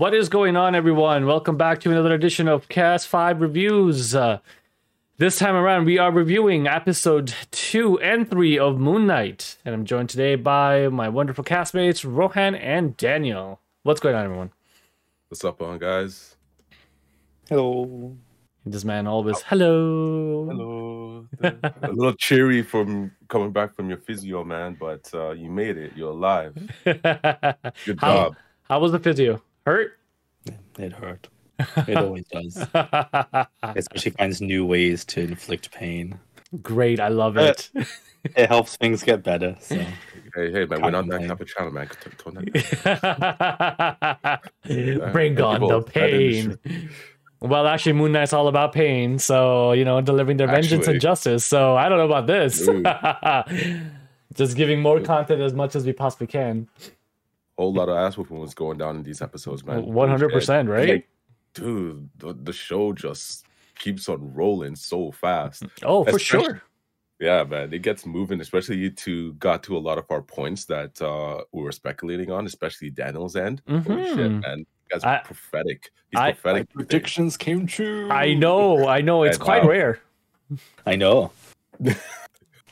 What is going on, everyone? Welcome back to another edition of Cast 5 Reviews. Uh, this time around, we are reviewing episode 2 and 3 of Moon Knight. And I'm joined today by my wonderful castmates, Rohan and Daniel. What's going on, everyone? What's up, on guys? Hello. This man always, hello. Hello. a little cheery from coming back from your physio, man, but uh, you made it. You're alive. Good How- job. How was the physio? Hurt? It hurt. It always does. Especially finds new ways to inflict pain. Great, I love uh, it. It helps things get better. So Hey, hey, man, we're not that type of channel, man. T- Tone that down. Uh, Bring Yeah, on the pain. Well, actually, Moon Knight's all about pain, so you know, delivering their vengeance and justice. So I don't know about this. Just giving more content as much as we possibly can. Whole lot of ass whooping was going down in these episodes, man. One hundred percent, right? like, dude, the, the show just keeps on rolling so fast. oh, for sure. Yeah, man, it gets moving. Especially you two got to a lot of our points that uh we were speculating on, especially Daniel's end. Holy shit, Mhm. man! You guys I- prophetic. He's I- prophetic. my predictions came true. I know, I know. It's And quite wow. rare. I know.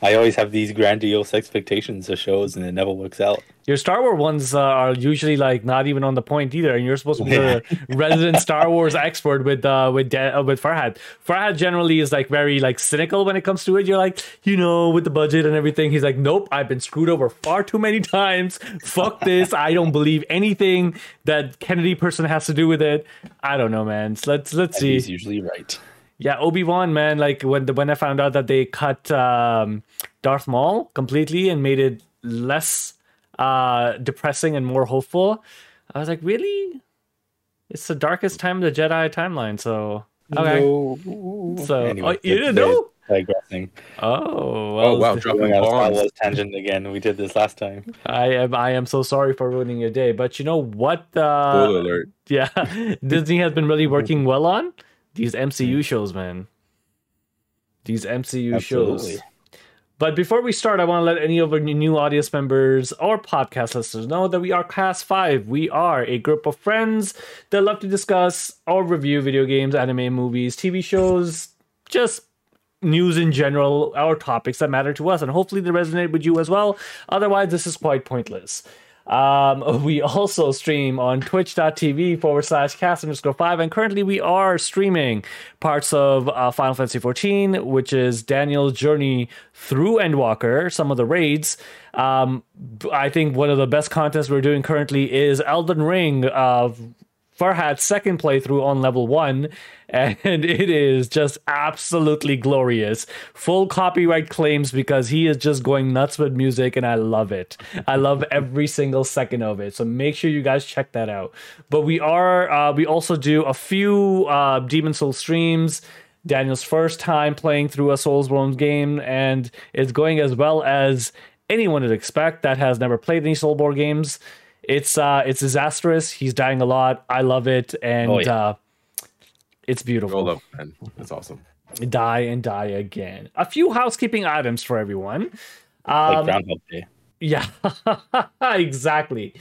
I always have these grandiose expectations of shows, and it never works out. Your Star Wars ones uh, are usually like not even on the point either, and you're supposed to be the resident Star Wars expert with uh, with Da- uh, with Farhad. Farhad generally is like very like cynical when it comes to it. You're like, you know, with the budget and everything. He's like, nope, I've been screwed over far too many times. Fuck this. I don't believe anything that Kennedy person has to do with it. I don't know, man. So let's let's And see. He's usually right. Yeah, Obi Wan, man. Like when the, when I found out that they cut um, Darth Maul completely and made it less uh, depressing and more hopeful, I was like, really? It's the darkest time of the Jedi timeline. So okay. No. So Anyway, oh, you didn't know? Digressing. Oh, well, Oh wow, dropping Going on a Star bombs. Wars tangent again. We did this last time. I am I am so sorry for ruining your day. But you know what? Uh, Spoiler alert. yeah, Disney has been really working well on these MCU shows, man. These MCU shows. But before we start, I want to let any of our new audience members or podcast listeners know that we are Cast 5. We are a group of friends that love to discuss or review video games, anime, movies, TV shows, just news in general, our topics that matter to us. And hopefully they resonate with you as well. Otherwise, this is quite pointless. Um, we also stream on twitch.tv forward slash cast underscore five. And currently we are streaming parts of uh, Final Fantasy 14, which is Daniel's journey through Endwalker, some of the raids. Um, I think one of the best contests we're doing currently is Elden Ring. Uh, Farhad's second playthrough on level one, and it is just absolutely glorious. Full copyright claims because he is just going nuts with music, and I love it. I love every single second of it. So make sure you guys check that out. But we are, uh, we also do a few uh, Demon Soul streams. Daniel's first time playing through a Soulsborne game, and it's going as well as anyone would expect that has never played any Soulsborne games. It's uh it's disastrous. He's dying a lot. I love it, and Oh, yeah. uh it's beautiful. Roll up, man. That's awesome. Die and die again. A few housekeeping items for everyone. Like Um, Groundhog Day. yeah, exactly.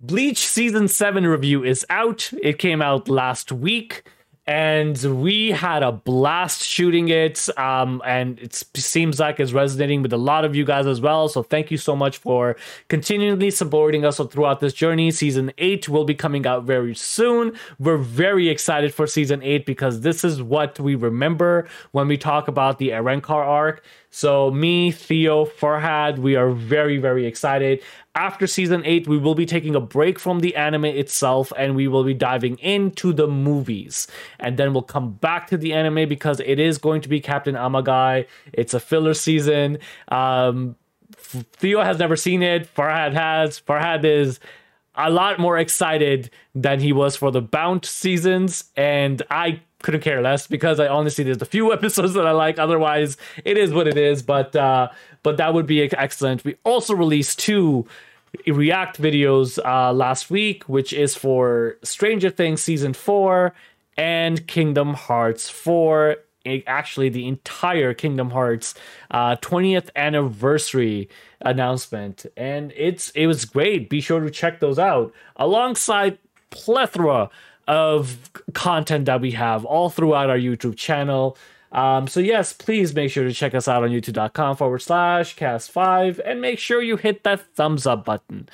Bleach season 7 review is out. It came out last week and we had a blast shooting it um and it seems like it's resonating with a lot of you guys as well. So thank you so much for continually supporting us throughout this journey. Season 8 will be coming out very soon. We're very excited for season 8 because this is what we remember when we talk about the Arrancar arc so me Theo Farhad we are very very excited. After season 8 we will be taking a break from the anime itself and we will be diving into the movies. And then we'll come back to the anime because it is going to be captain amagai. It's a filler season. Um theo has never seen it. Farhad has. Farhad is a lot more excited than he was for the Bount seasons, and I couldn't care less because I honestly there's a few episodes that I like. Otherwise, it is what it is. But uh, but that would be excellent. We also released two React videos uh, last week, which is for Stranger Things season four and Kingdom Hearts four. Actually, the entire Kingdom Hearts uh, 20th anniversary announcement, and it's it was great. Be sure to check those out alongside plethora of content that we have all throughout our YouTube channel. Um, so yes, please make sure to check us out on youtube.com forward slash cast five and make sure you hit that thumbs up button.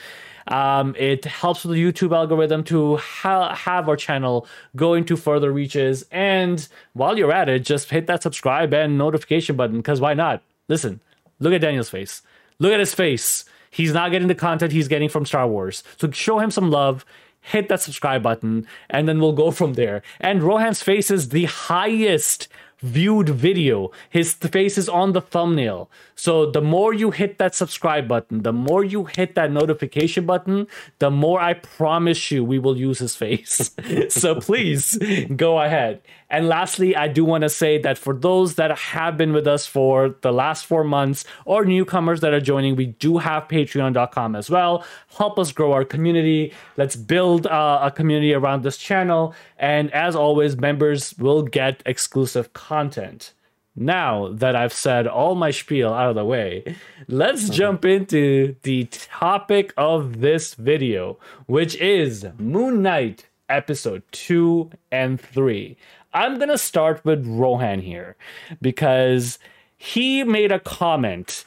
Um, it helps the YouTube algorithm to ha- have our channel go into further reaches. And while you're at it, just hit that subscribe and notification button because why not? Listen, look at Daniel's face. Look at his face. He's not getting the content he's getting from Star Wars. So show him some love. Hit that subscribe button, and then we'll go from there. And Rohan's face is the highest viewed video. His face is on the thumbnail. So the more you hit that subscribe button, the more you hit that notification button, the more I promise you we will use his face. so please go ahead. And lastly, I do want to say that for those that have been with us for the last four months or newcomers that are joining, we do have patreon.com as well. Help us grow our community. Let's build uh, a community around this channel. And as always, members will get exclusive content. Now that I've said all my spiel out of the way, let's jump into the topic of this video, which is Moon Knight episode 2 and 3. I'm going to start with Rohan here because he made a comment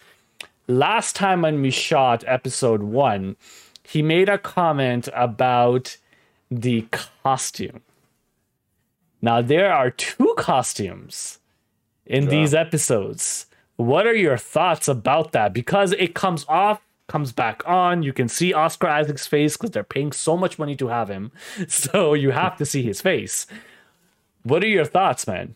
last time when we shot episode 1. He made a comment about the costume. Now, there are two costumes in Yeah. these episodes. What are your thoughts about that? Because it comes off, comes back on. You can see Oscar Isaac's face because they're paying so much money to have him. So you have to see his face. What are your thoughts, man?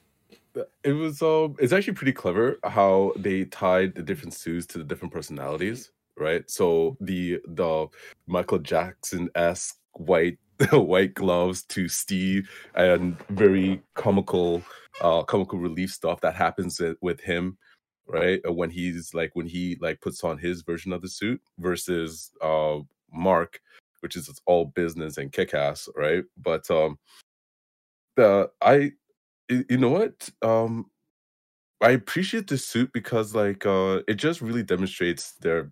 It was um it's actually pretty clever how they tied the different suits to the different personalities, right? So the the Michael Jackson esque white white gloves to Steve and very comical uh comical relief stuff that happens with- him right Uh, when he's like when he like puts on his version of the suit versus uh mark which is all business and kick-ass right but um the i y- you know what? Um i appreciate the suit because like uh it just really demonstrates their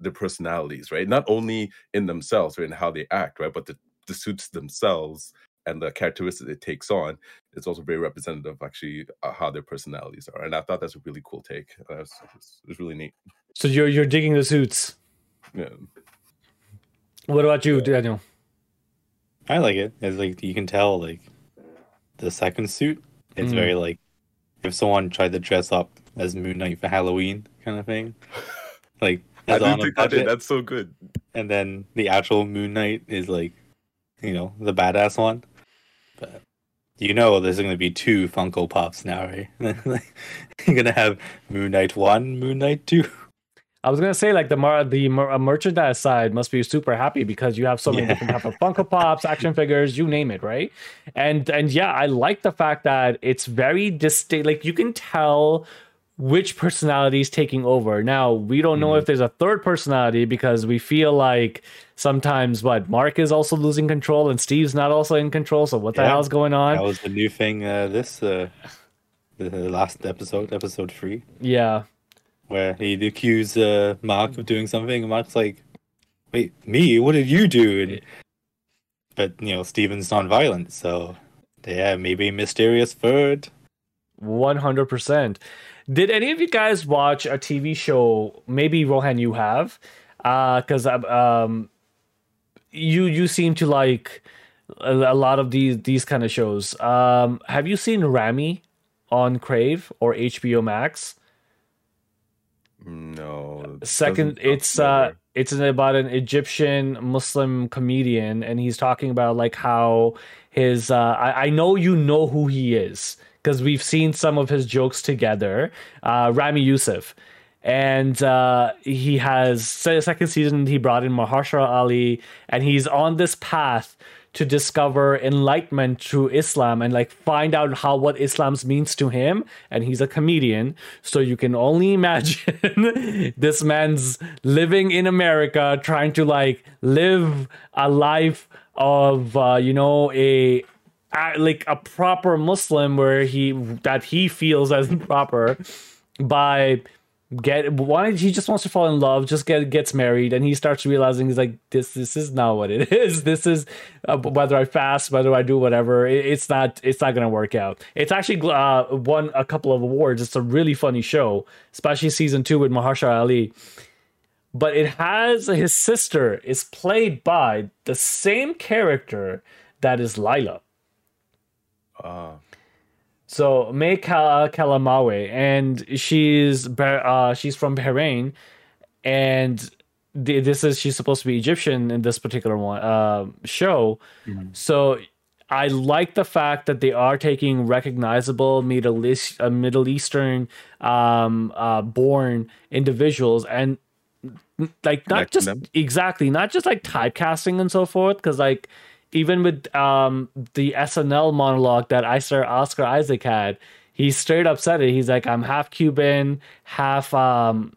their personalities right? Not only in themselves or in how they act right? But the, the suits themselves and the characteristics it takes on it's also very representative of actually uh, how their personalities are and i thought that's a really cool take. Uh, it's, it's, it's really neat. So you're you're digging the suits. yeah. What about you, Daniel? I like it. It's like you can tell like the second suit. It's Mm. very like if someone tried to dress up as Moon Knight for Halloween kind of thing. Like i on didn't a think that budget, that's so good and then the actual Moon Knight is like, you know, the badass one. But you know, there's going to be two Funko Pops now, right? You're gonna have Moon Knight one, Moon Knight two. I was gonna say like the mar- the mer- uh, merchandise side must be super happy because you have so many Yeah. different type of Funko Pops, action figures, you name it, right? And and yeah, I like the fact that it's very distinct. Like you can tell which personality is taking over. Now we don't know if there's a third personality because we feel like sometimes what Mark is also losing control and Steve's not also in control. So what the Yeah. hell's going on? That was the new thing. Uh, this uh, the the last episode, episode three. yeah. Where he'd accuse uh, Mark of doing something, and Mark's like, "Wait, me? What did you do?" And, but you know, Steven's non-violent, so yeah, maybe mysterious third. One hundred percent. Did any of you guys watch a TV show? Maybe Rohan, you have, because um, you you seem to like a, a lot of these these kind of shows. Um, have you seen Ramy on Crave or HBO Max? No Second, it's uh, it's about an Egyptian Muslim comedian, and he's talking about like how his. Uh, I, I know you know who he is because we've seen some of his jokes together. Uh, Ramy Youssef, and uh, he has second season. He brought in Mahershala Ali, and he's on this path to discover enlightenment through Islam and like find out how what Islam means to him. And he's a comedian, so you can only imagine this man's living in America, trying to like live a life of uh, you know a like a proper Muslim where he that he feels as proper by get why he just wants to fall in love just get gets married and he starts realizing he's like this this is not what it is. This is uh, whether i fast whether i do whatever it, it's not it's not gonna work out. It's actually uh, won a couple of awards. It's a really funny show especially season two with mahershala ali. But it has his sister is played by the same character that is Layla. Uh, so May Kal- Calamawy, and she's uh, she's from Bahrain, and th- this is she's supposed to be Egyptian in this particular one uh, show. So I like the fact that they are taking recognizable Middle East, uh, Middle Eastern um, uh, born individuals and like not just them. exactly not just like typecasting and so forth because like even with um the SNL monologue that Oscar Oscar Isaac had, he straight up said it. He's like, I'm half Cuban, half um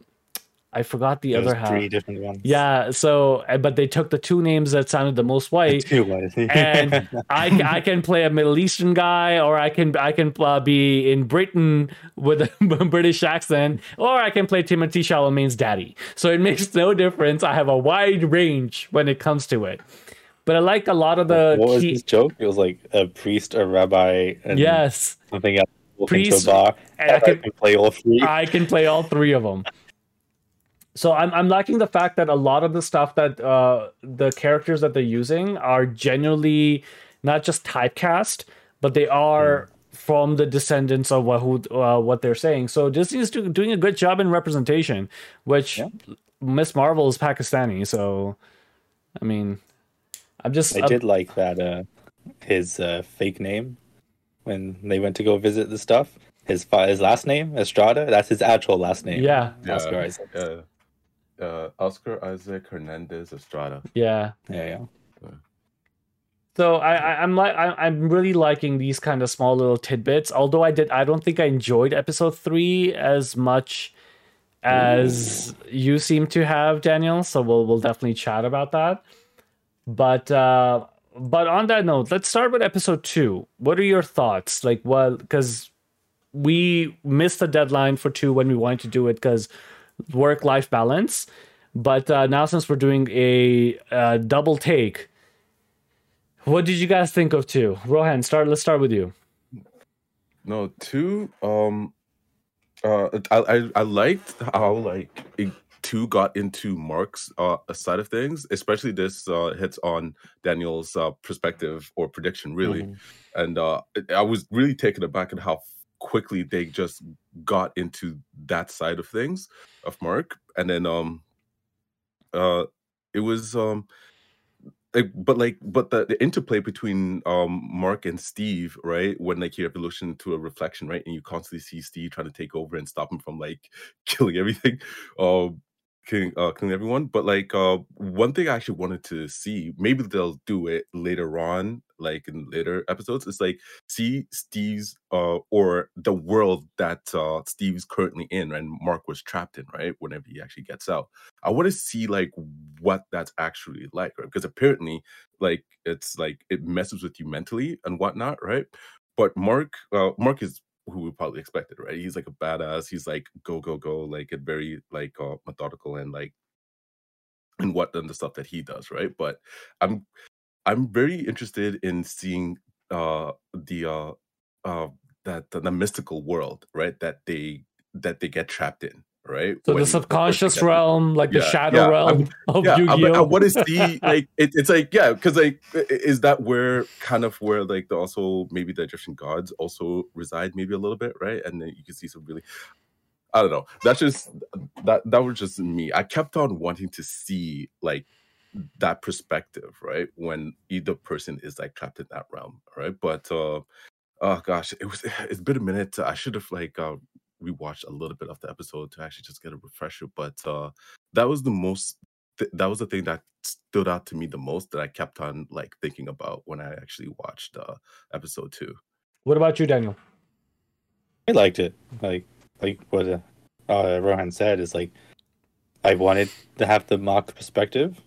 I forgot the There's other half. three different ones. Yeah, so uh, but they took the two names that sounded the most white. Two ones. and I, I can play a Middle Eastern guy, or I can I can uh, be in Britain with a British accent, or I can play Timothy Chalamet's daddy. So it makes no difference. I have a wide range when it comes to it. But I like a lot of the what was key. this joke? It was like a priest, a rabbi, and Yes, something else. Priest, into a bar. and I I can- can play all three. I can play all three of them. So I'm I'm liking the fact that a lot of the stuff that uh the characters that they're using are genuinely not just typecast, but they are from the descendants of what who uh, what they're saying. So Disney is do, doing a good job in representation, which Yeah. Miss Marvel is Pakistani. So I mean, I'm just I I'm- did like that. Uh, his uh, fake name when they went to go visit the stuff. His his last name Estrada. That's his actual last name. yeah yeah, Oscar Isaac. Uh, uh, Oscar Isaac Hernandez Estrada. yeah. Yeah, yeah. So I, I I'm like I, I'm really liking these kind of small little tidbits. Although I did I don't think I enjoyed episode three as much as you seem to have, Daniel. So we'll we'll definitely chat about that. But uh but on that note, let's start with episode two. What are your thoughts? Like well, because we missed the deadline for two when we wanted to do it because work life balance. But uh, now since we're doing a uh, double take, what did you guys think of two? Rohan, start. Let's start with you. No, two. Um, uh, I I, I liked how like it, two got into Mark's uh side of things, especially this uh hits on Daniel's uh perspective or prediction really, Mhm. and uh I was really taken aback at how quickly they just got into that side of things of Mark, and then um, uh, it was um like but like but the, the interplay between um mark and steve right when like you evolution to a reflection right and you constantly see steve trying to take over and stop him from like killing everything um killing uh killing everyone but like uh one thing i actually wanted to see maybe they'll do it later on like in later episodes is like see steve's uh or the world that uh steve's currently in and mark was trapped in right whenever he actually gets out I want to see like what that's actually like, right? Because apparently, like it's like it messes with you mentally and whatnot, right? But Mark, uh, Mark is who we probably expected, right? He's like a badass. He's like go go go, like and very like uh, methodical and like and what and the stuff that he does, right? But I'm I'm very interested in seeing uh the uh uh that the, the mystical world, right? That they that they get trapped in, right? So When- the subconscious realm, like the shadow yeah, realm I'm- of yeah, like, I Yu-Gi-Oh. want to see like it, it's like yeah, because like is that where kind of where like the also maybe the Egyptian gods also reside maybe a little bit, right? And then you can see some really, I don't know. That's just that that was just me. I kept on wanting to see like that perspective, right? When either person is like trapped in that realm, right? But uh oh gosh, it was it's been a minute. I should have like uh rewatched a little bit of the episode to actually just get a refresher. But uh that was the most th- that was the thing that stood out to me the most that I kept on like thinking about when I actually watched uh episode two. What about you, Daniel? I liked it. Like like what uh, uh, Rohan said is like I wanted to have the Mark perspective,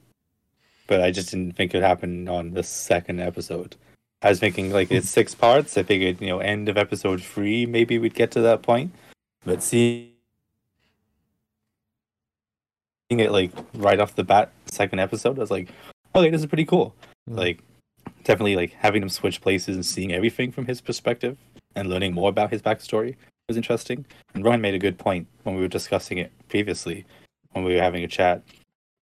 but I just didn't think it would happen on the second episode. I was thinking like it's six parts. I figured you know end of episode three maybe we'd get to that point, but seeing it like right off the bat, second episode, I was like, okay, this is pretty cool. Mm. Like, definitely like having him switch places and seeing everything from his perspective and learning more about his backstory was interesting. And Ryan made a good point when we were discussing it previously when we were having a chat.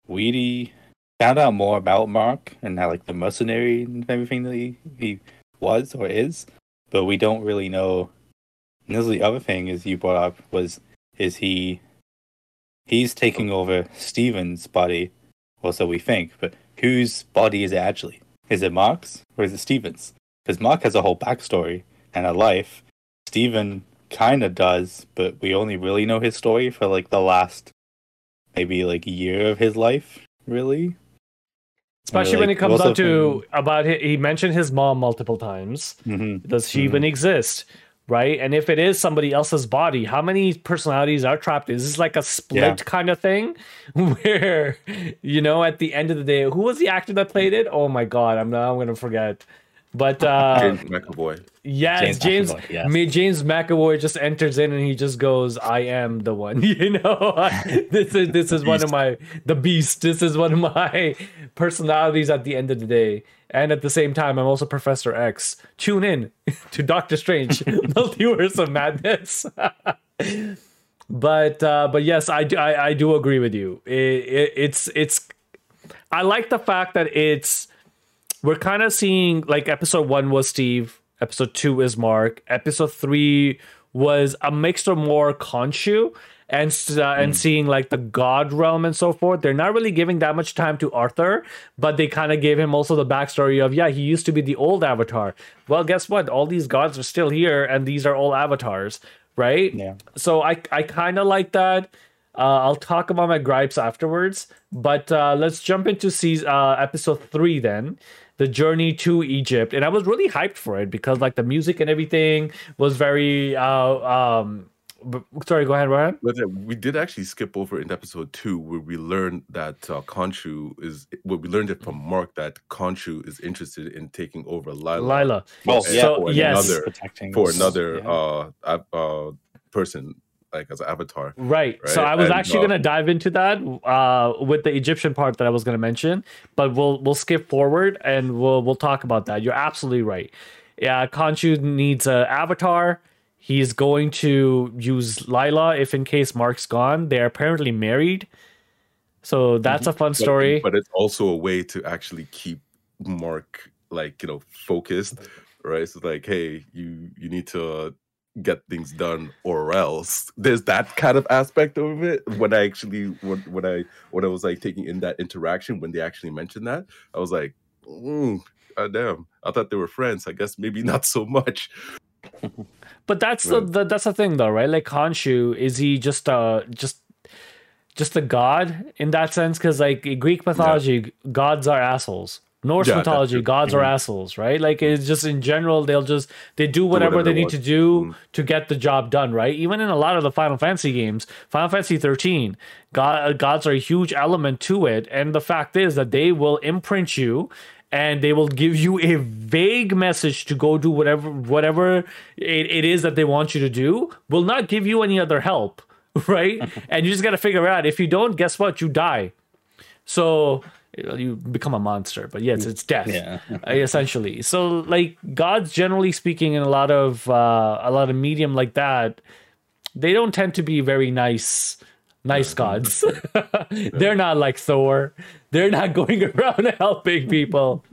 We found out more about Mark and how like the mercenary and everything that he, he was or is, but we don't really know. And this is the other thing is you brought up was is he he's taking over Steven's body, or so we think, but whose body is it actually? Is it Mark's or is it Steven's? Because Mark has a whole backstory and a life. Steven kind of does, but we only really know his story for like the last maybe like year of his life, really. Especially Like, when it comes down to about hi- he mentioned his mom multiple times. Mm-hmm. Does she even exist? Right? And if it is somebody else's body, how many personalities are trapped? Is this like a split Yeah. kind of thing? Where, you know, at the end of the day, who was the actor that played it? Oh my god, I'm now I'm gonna forget. But uh James McAvoy. yes, James James McAvoy, yes. Ma- James McAvoy just enters in and he just goes, I am the one. You know, this is this is one of my the beast. This is one of my personalities at the end of the day. And at the same time, I'm also Professor X. Tune in to Doctor Strange, Multiverse of Madness. but uh, but yes, I do I, I do agree with you. It, it, it's it's I like the fact that it's we're kind of seeing like episode one was Steve, episode two is Mark, episode three was a mixture more Khonshu and uh, and seeing like the god realm and so forth. They're not really giving that much time to Arthur, but they kind of gave him also the backstory of yeah, he used to be the old Avatar. Well, guess what? All these gods are still here, and these are all avatars, right? Yeah. So I I kind of like that. Uh, I'll talk about my gripes afterwards, but uh, let's jump into season, uh, episode three then, the journey to Egypt, and I was really hyped for it because like the music and everything was very. Uh, um, b- sorry, go ahead, Ryan. But we did actually skip over in episode two where we learned that uh, Khonshu is. Well, we learned it from Mark that Khonshu is interested in taking over Layla. Layla. Well, yeah, so for yes, another for another Yeah. uh, uh person like as an avatar. Right. So I was and, actually uh, going to dive into that uh, with the Egyptian part that I was going to mention, but we'll we'll skip forward and we'll we'll talk about that. You're absolutely right. Yeah, Khonshu needs an avatar. He's going to use Layla if in case Mark's gone. They're apparently married. So that's a fun But- story. But, it's also a way to actually keep Mark like you know focused, right? So like, hey, you you need to uh, get things done or else. There's that kind of aspect of it. When I actually when, when I when I was like taking in that interaction when they actually mentioned that, I was like, mm, God damn, I thought they were friends. I guess maybe not so much. But that's the, Right. the that's the thing though, right? Like Khonshu, is he just uh just just a god in that sense? Because like Greek mythology, gods are assholes. Norse Yeah, mythology, gods are Mhm. assholes, right? Like it's just in general, they'll just they do whatever, whatever they need to do Mhm. to get the job done, right? Even in a lot of the Final Fantasy games, Final Fantasy 13, god, gods are a huge element to it, and the fact is that they will imprint you and they will give you a vague message to go do whatever whatever it, it is that they want you to do will not give you any other help right? And you just got to figure out if you don't guess what? You die. So you become a monster but yes it's death Yeah. uh, essentially. So like gods generally speaking in a lot of uh, a lot of medium like that they don't tend to be very nice nice gods they're not like thor they're not going around helping people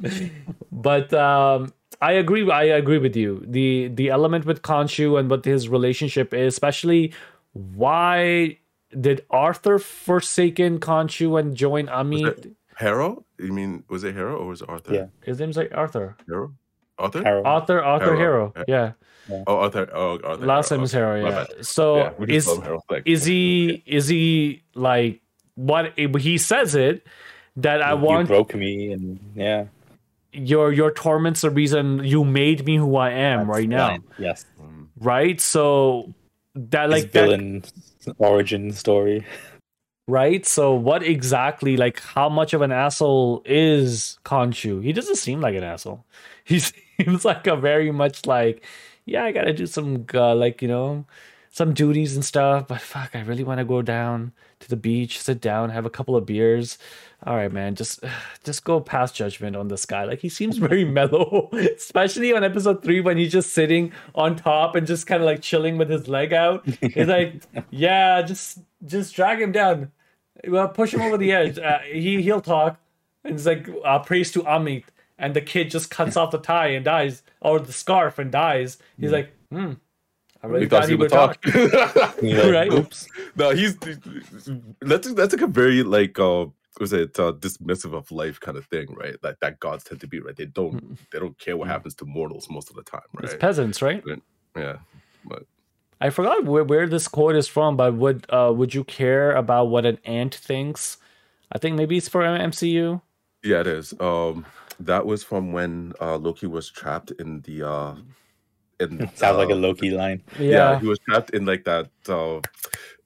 but um i agree i agree with you the the element with Khonshu and what his relationship is especially why did arthur forsaken Khonshu and join Was amit it Hero? You mean was it Hero or was it Arthur? Yeah. his name's like arthur Hero? Arthur? Harold. arthur arthur Hero. hero yeah Oh, Arthur. Oh, Arthur. last Hero. name is okay. hero yeah so Yeah, is call. Like, is he is he like what he says it that i You want broke me, and yeah, your your torment's the reason you made me who i am that's right now fine. Yes, right so that like like that, villain origin story. right so what exactly like how much of an asshole is Khonshu? he doesn't seem like an asshole he seems like a very much like yeah i gotta do some uh, like you know some duties and stuff, but fuck, I really want to go down to the beach, sit down, have a couple of beers. All right, man, just just go past judgment on this guy. Like he seems very mellow, especially on episode three when he's just sitting on top and just kind of like chilling with his leg out. He's like, yeah, just just drag him down, well, push him over the edge. Uh, he he'll talk. And it's like uh, praise to Ammit, and the kid just cuts off the tie and dies, or the scarf and dies. He's like, hmm. I really He thought thought he he would would talk. talk. You're Right. Oops. no, he's that's that's like a very like uh was it uh, dismissive of life kind of thing, right? Like that gods tend to be, right? They don't they don't care what happens to mortals most of the time, right? It's peasants, right? yeah, but I forgot where, where this quote is from, but would uh, would you care about what an ant thinks? I think maybe it's for MCU. yeah, it is. Um, that was from when uh Loki was trapped in the uh in Sounds like a uh, Loki line. Yeah. Yeah, he was trapped in like that. Uh,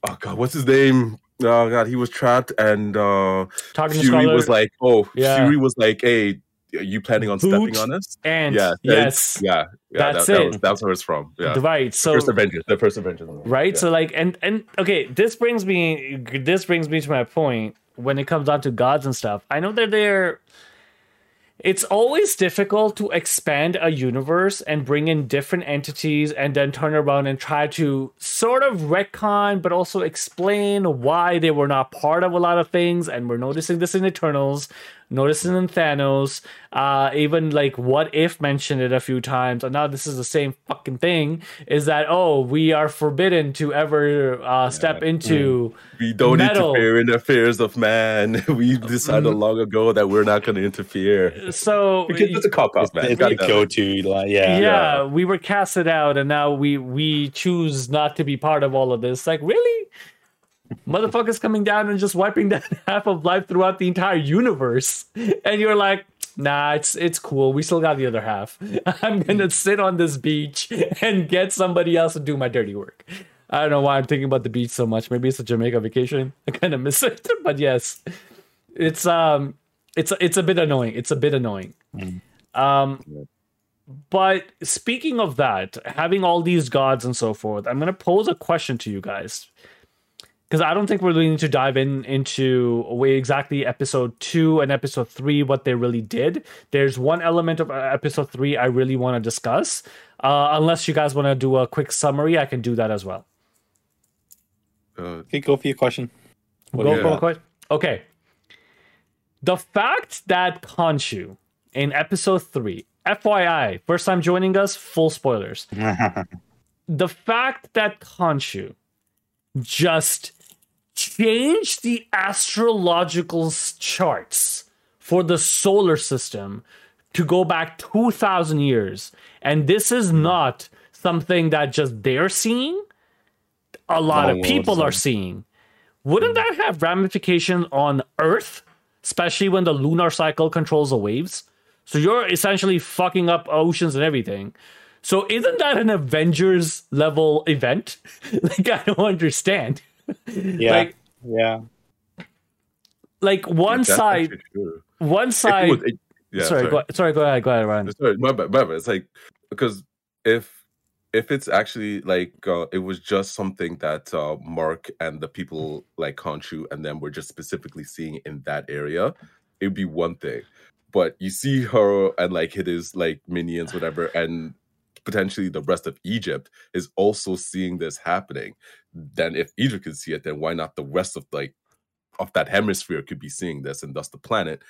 oh god, what's his name? Oh god, he was trapped, and uh, talking Fury Scarlet was like, "Oh, Yeah. Fury was like, hey, are you planning on stepping on us?" and Yeah, yes, yeah, yeah. That's that, that it. was, that's where it's from. Yeah, right. the So first Avengers, the first Avengers, right Yeah. so like and and okay this brings me this brings me to my point when it comes down to gods and stuff i know that they're it's always difficult to expand a universe and bring in different entities and then turn around and try to sort of retcon but also explain why they were not part of a lot of things and we're noticing this in eternals noticing in thanos uh even like what if mentioned it a few times and now this is the same fucking thing is that oh we are forbidden to ever uh step into we don't Metal. interfere in the affairs of man. we decided Mm-hmm. long ago that we're not going to interfere. so Because it's a cop out, man. It's God the damn it. go-to line. Yeah. yeah, we were casted out and now we we choose not to be part of all of this like really motherfuckers coming down and just wiping down half of life throughout the entire universe. And you're like nah it's it's cool. We still got the other half. I'm gonna sit on this beach and get somebody else to do my dirty work. I don't know why i'm thinking about the beach so much. Maybe it's a jamaica vacation. I kind of miss it but yes. It's um it's it's a bit annoying. It's a bit annoying. Um but speaking of that, having all these gods and so forth, I'm going to pose a question to you guys because I don't think we're really need to dive in into way exactly episode two and episode three what they really did. There's one element of uh, episode three I really want to discuss. Uh, unless you guys want to do a quick summary, I can do that as well. Uh, Okay, go for your question. What Go do you for a question. Okay. The fact that Khonshu in episode three, FYI, first time joining us, full spoilers. the fact that Khonshu just changed the astrological charts for the solar system to go back 2000 years. And this is not something that just they're seeing. A lot of people are seeing. Wouldn't that have ramifications on earth especially when the lunar cycle controls the waves? So you're essentially fucking up oceans and everything. So isn't that an avengers level event? Like i don't understand Yeah. like yeah. like one that's side one If it side was- it- yeah, sorry, Go, sorry go ahead go ahead Ryan. Sorry, my bad, my bad. It's like because if if it's actually like uh, it was just something that uh, Mark and the people like Khonshu and them were just specifically seeing in that area, it'd be one thing. But you see her and like his like minions, whatever, and potentially the rest of Egypt is also seeing this happening. Then if Egypt can see it, then why not the rest of like of that hemisphere could be seeing this and thus the planet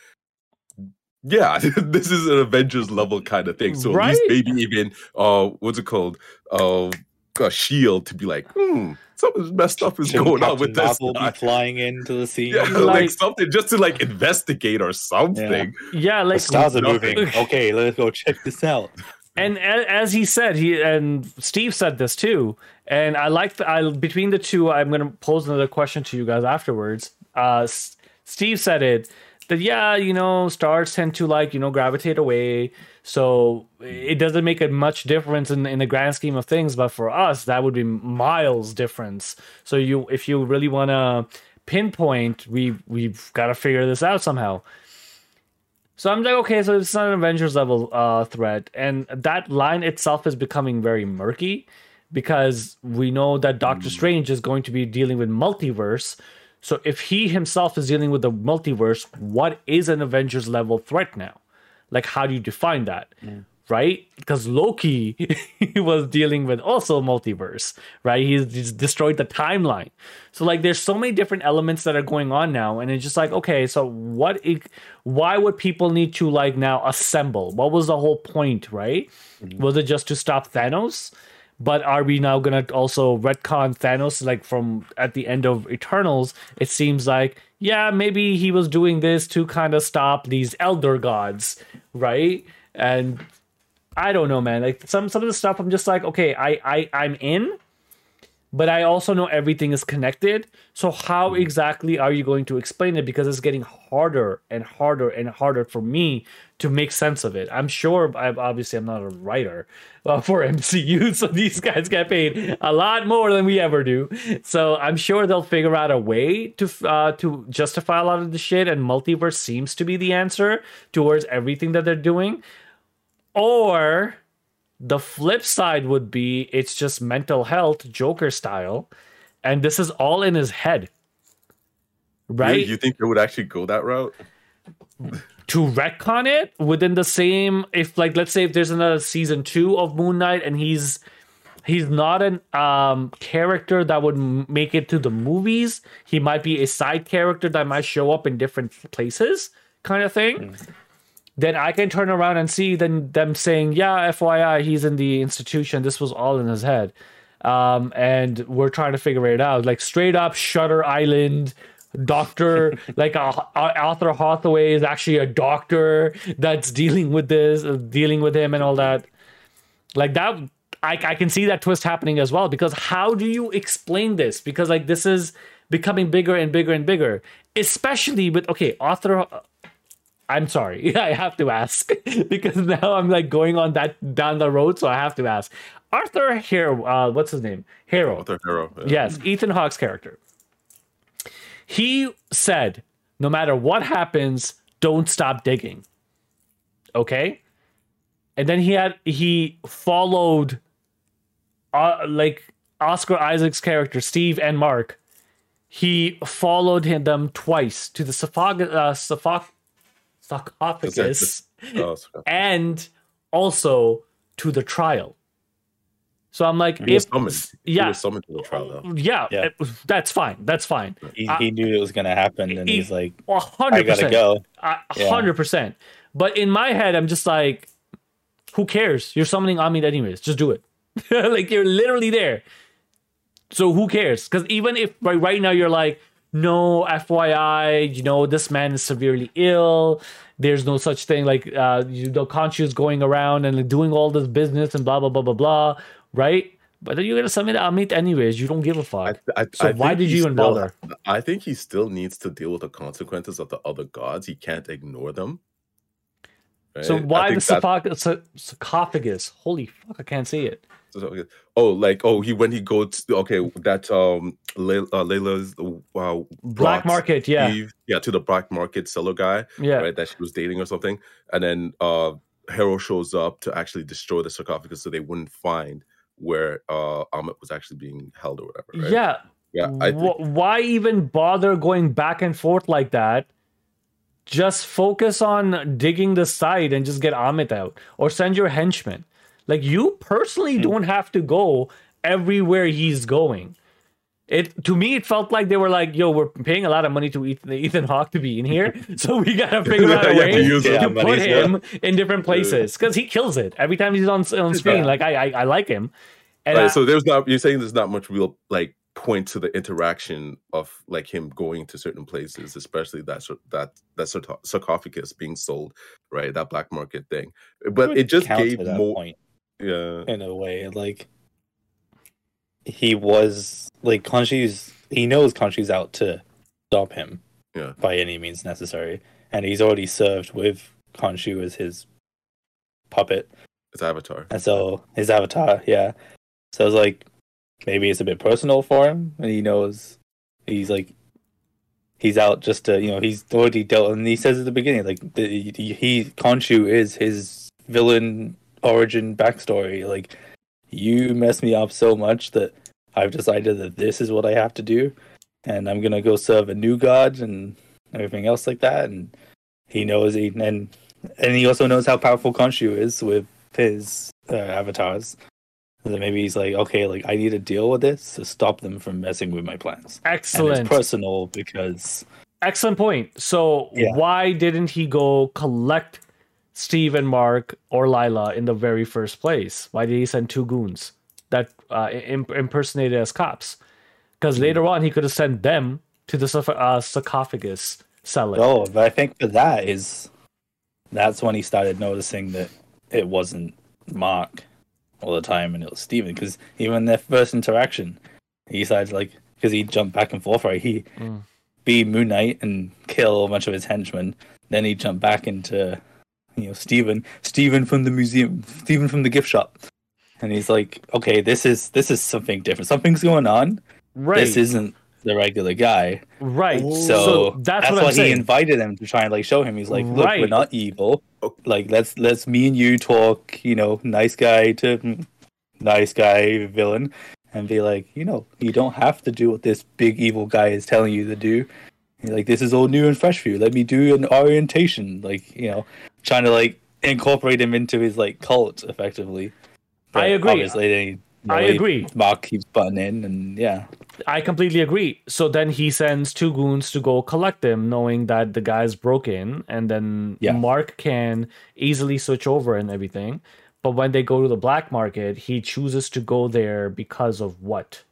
yeah, this is an Avengers level kind of thing. So at least Right. maybe even uh what's it called? Uh a shield to be like, hmm, something messed up is going on with Captain this. Marvel guy. be flying into the scene. Yeah, like, Like- something just to like investigate or something. yeah The like stars are moving. Okay, let's go check this out. And as he said he and steve said this too. And i like I, between the two i'm going to pose another question to you guys afterwards. Uh S- steve said it that yeah you know stars tend to like you know gravitate away. So it doesn't make a much difference in, in the grand scheme of things but for us that would be miles difference. So you if you really want to pinpoint we we've got to figure this out somehow so I'm like, okay, so it's not an Avengers level uh, threat, and that line itself is becoming very murky because we know that Doctor Strange is going to be dealing with multiverse. So if he himself is dealing with the multiverse, what is an Avengers level threat now? Like, how do you define that? Right? Because Loki he was dealing with also multiverse, right? He's, he's destroyed the timeline. So like, there's so many different elements that are going on now, and it's just like, okay, so what? i- why would people need to like now assemble? What was the whole point, right? Mm-hmm. Was it just to stop Thanos? But are we now gonna also retcon Thanos like from at the end of Eternals? It seems like yeah, maybe he was doing this to kind of stop these elder gods, right? And I don't know, man. Like some some of the stuff, I'm just like, okay, I I I'm in, but I also know everything is connected. So how exactly are you going to explain it? Because it's getting harder and harder and harder for me to make sense of it. I'm sure. I obviously I'm not a writer uh, for MCU, so these guys get paid a lot more than we ever do. So I'm sure they'll figure out a way to uh, to justify a lot of the shit. And multiverse seems to be the answer towards everything that they're doing. Or the flip side would be it's just mental health, Joker style, and this is all in his head. Right? You, you think it would actually go that route? to retcon it within the same if like let's say if there's another season two of Moon Knight and he's he's not an um character that would make it to the movies he might be a side character that might show up in different places kind of thing then i can turn around and see then them saying yeah fyi he's in the institution. This was all in his head. Um and we're trying to figure it out. Like straight up shutter island doctor like uh, arthur hathaway is actually a doctor that's dealing with this uh, dealing with him and all that. Like that I, I can see that twist happening as well because how do you explain this? Because like this is becoming bigger and bigger and bigger especially with okay arthur i'm sorry i have to ask because now i'm like going on that down the road so i have to ask arthur hero uh what's his name hero Arthur Harrow. yeah. Yes, Ethan Hawke's character. He said, no matter what happens, don't stop digging. Okay? And then he had he followed uh, like Oscar Isaac's character, Steve and Mark. He followed him them twice to the sarcoph- uh, sarcophagus Oh, and also to the trial. So I'm like, He was if summoned. He yeah. was summoned to the trial, though. yeah, Yeah. it- that's fine. That's fine. He, he knew it was gonna happen, and he- he's like, A "I hundred gotta percent. go." A Yeah. hundred percent. But in my head, I'm just like, who cares? You're summoning Ammit anyways. Just do it. like you're literally there. So who cares? Because even if right, right now you're like, no, FYI, you know, this man is severely ill. There's no such thing like uh you know is going around and doing all this business and blah blah blah blah blah, right? But then you're gonna summon Ammit anyways. You don't give a fuck. I, I, So I why did you even still- bother? I think he still needs to deal with the consequences of the other gods. He can't ignore them. So right? I why the sarcophagus, sarcophagus? Holy fuck, I can't see it. Oh, like oh, he when he goes okay that um Le- uh, Layla's uh, Black market, yeah, Eve, yeah to the black market seller guy yeah. right that she was dating or something, and then uh Harrow shows up to actually destroy the sarcophagus so they wouldn't find where uh Ammit was actually being held or whatever. Right? Yeah. yeah. I think, why even bother going back and forth like that? Just focus on digging the site and just get Ammit out or send your henchmen. Like you Hmm. personally don't have to go everywhere he's going. It to me it felt like they were like, "Yo, we're paying a lot of money to Ethan, Ethan Hawke to be in here, so we gotta figure out a way to use to. Yeah, put him in different places because he kills it every time he's on on screen. Yeah. Like I, I I like him, and right, I- so there's not you're saying there's not much real like point to the interaction of like him going to certain places, especially that that that sarco- sarcophagus being sold, right? That black market thing, but it just gave more. point Yeah, in a way. Like he was like Khonshu's. He knows Khonshu's out to stop him. Yeah. By any means necessary, and he's already served with Khonshu as his puppet, it's Avatar. and so his avatar. Yeah. So it's like maybe it's a bit personal for him, and he knows he's like he's out just to you know he's already dealt, and he says at the beginning like the, he, he Khonshu is his villain origin backstory. Like you messed me up so much that I've decided that this is what I have to do, and I'm gonna go serve a new god and everything else like that. And he knows he and and he also knows how powerful Khonshu is with his uh, avatars. So that maybe he's like, okay, like I need to deal with this to stop them from messing with my plans. Excellent. it's personal because Excellent point. So Yeah. why didn't he go collect Steve and Mark or Layla in the very first place? Why did he send two goons that uh, imp- impersonated as cops? Because later on he could have sent them to the uh, sarcophagus cellar. Oh, but I think for that is that's when he started noticing that it wasn't Mark all the time and it was Steven. Because even their first interaction, he decided like because he jumped back and forth, right? He Mm. be Moon Knight and kill a bunch of his henchmen. Then he jumped back into you know Steven, Steven from the museum, Steven from the gift shop. And he's like, okay, this is this is something different. Something's going on. right, This isn't the regular guy. right. Oh. So, that's, that's, what why I'm he invited him to try and like show him. He's like, look, we're not evil. Oh. Like let's let's me and you talk. You know, nice guy to nice guy villain, and be like, you know, you don't have to do what this big evil guy is telling you to do. Like, this is all new and fresh for you. Let me do an orientation. Like, you know, trying to like incorporate him into his like cult effectively. I agree. Obviously, they, you know, I they- agree. Mark keeps butting in, and yeah, I completely agree. So then he sends two goons to go collect them, knowing that the guy's broken, and then Yeah. Mark can easily switch over and everything. But when they go to the black market, he chooses to go there because of what?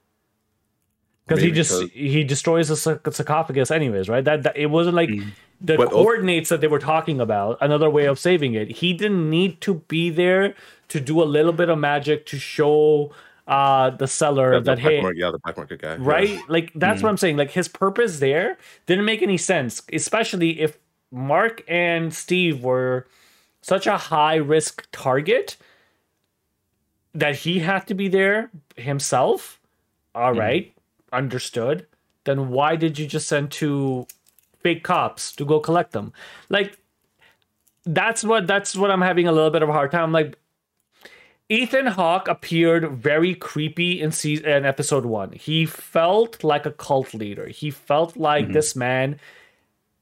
Because he just because- he destroys the sarcophagus, anyways, right? That, that it wasn't like Mm. The But also- coordinates that they were talking about. Another way of saving it. He didn't need to be there to do a little bit of magic to show uh the seller Yeah, that black hey market, yeah, the black market guy. yeah. right like that's what i'm saying like his purpose there didn't make any sense especially if mark and steve were such a high risk target that he had to be there himself all right understood then why did you just send two fake cops to go collect them like that's what that's what i'm having a little bit of a hard time like Ethan Hawke appeared very creepy in season in episode one. He felt like a cult leader. He felt like mm-hmm. this man.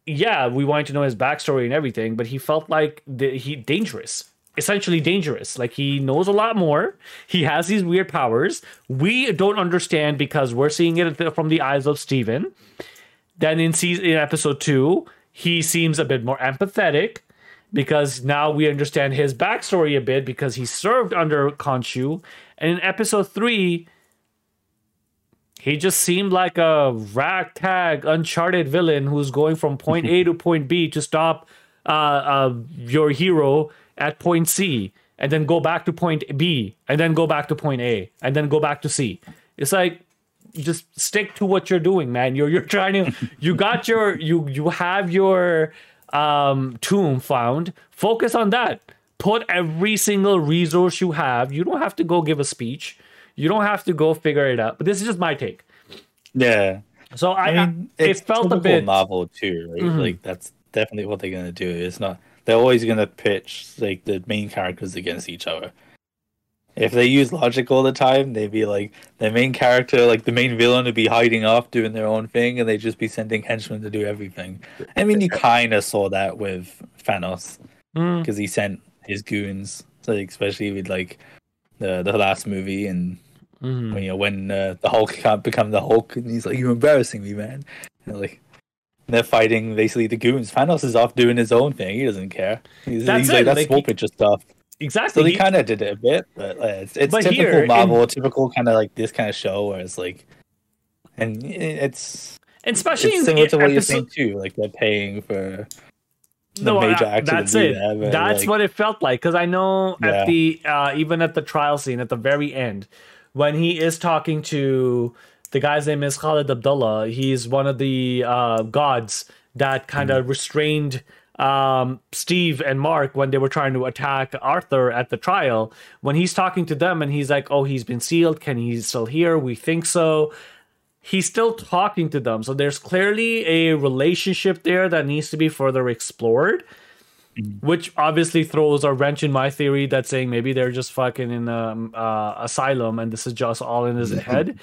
Yeah, we wanted to know his backstory and everything, but he felt like the, he dangerous, essentially dangerous. Like he knows a lot more. He has these weird powers. We don't understand because we're seeing it from the eyes of Steven. Then in season in episode two, he seems a bit more empathetic because now we understand his backstory a bit because he served under Khonshu. And in episode three, he just seemed like a ragtag, uncharted villain who's going from point A to point B to stop uh, uh, your hero at point C, and then go back to point B, and then go back to point A, and then go back to C. It's like just stick to what you're doing, man. You're you're trying to you got your you you have your um tomb found. Focus on that. Put every single resource you have. You don't have to go give a speech. You don't have to go figure it out. But this is just my take. yeah. So I, I mean, it it's felt a bit novel too, right? Mhm. Like that's definitely what they're gonna do. It's not they're always gonna pitch like the main characters against each other. If they use logic all the time, they'd be like the main character, like the main villain, would be hiding off doing their own thing, and they'd just be sending henchmen to do everything. I mean, you kind of saw that with Thanos Mm, because he sent his goons, so like, especially with like the the last movie and mhm. when, you know, when uh, the Hulk can't become the Hulk, and he's like, "You're embarrassing me, man." And, like they're fighting basically the goons. Thanos is off doing his own thing. He doesn't care. He's, That's he's it, like, that's like, small he- picture stuff. Exactly. So they He- kind of did it a bit, but uh, it's, it's But typical here, in- Marvel, typical kind of like this kind of show where it's like, and it's and especially it's in similar to what you're episode- saying too. Like they're paying for the No, major actor to that's it. that, that's like- what it felt like because I know Yeah. at the uh, even at the trial scene at the very end when he is talking to the guy's name is Khalid Abdalla. He's one of the uh, gods that kind of Mm-hmm. restrained um, Steve and Mark when they were trying to attack Arthur at the trial. When he's talking to them and he's like, "Oh, he's been sealed. Can he still hear? We think so." he's still talking to them. So there's clearly a relationship there that needs to be further explored. Mhm. which obviously throws a wrench in my theory that saying maybe they're just fucking in um uh, asylum and this is just all in his head,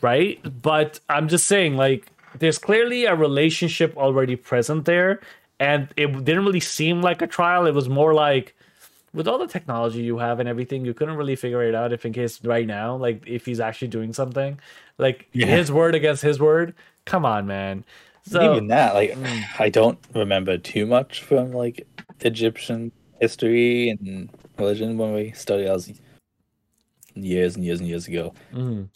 right? But I'm just saying, like, there's clearly a relationship already present there, and it didn't really seem like a trial. It was more like with all the technology you have and everything, you couldn't really figure it out if in case right now, like if he's actually doing something. Like Yeah. his word against his word. Come on, man. So Even that, like, Mm. I don't remember too much from like Egyptian history and religion when we studied. Was years and years and years ago. mhm.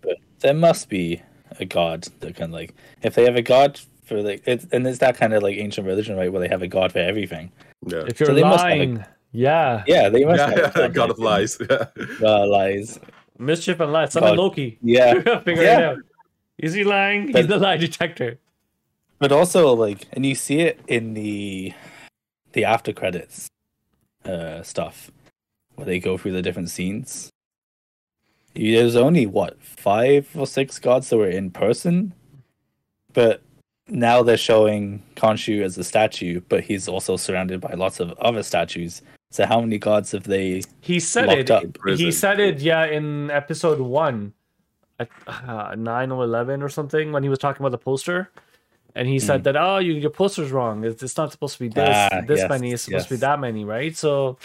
But there must be a god that can like, if they have a god for like, it's and it's that kind of like ancient religion, right, where they have a god for everything. Yeah. if you're So they must have a- lying, yeah. Yeah, they must Yeah, have a yeah, God of lies. Yeah. God lies. Mischief and lies. Summon God. Loki. Yeah, Figure it out. Is he lying? He's the lie detector. but also like, and you see it in the the after credits uh stuff where they go through the different scenes. There's only what five or six gods that were in person, but now they're showing Khonshu as a statue, but he's also surrounded by lots of other statues. So how many gods have they? He said Locked it. up. He said it, yeah, in episode one, at uh, nine or eleven or something, when he was talking about the poster, and he said that oh, you, your poster's wrong. It's, it's not supposed to be this. Ah, this yes, many. It's supposed to be that many, right? So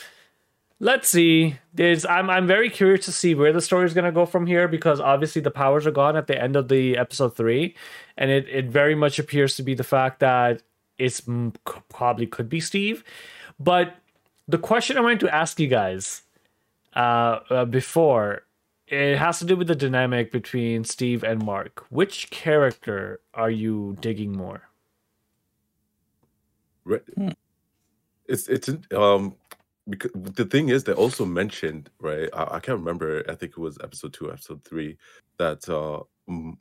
let's see. There's I'm I'm very curious to see where the story is gonna go from here because obviously the powers are gone at the end of the episode three, and it it very much appears to be the fact that it's c- probably could be Steve, but the question I wanted to ask you guys uh, uh, before it has to do with the dynamic between Steve and Mark. Which character are you digging more? Right. Hmm. It's it's um because the thing is they also mentioned right. I, I can't remember. I think it was episode two, episode three, that uh, m-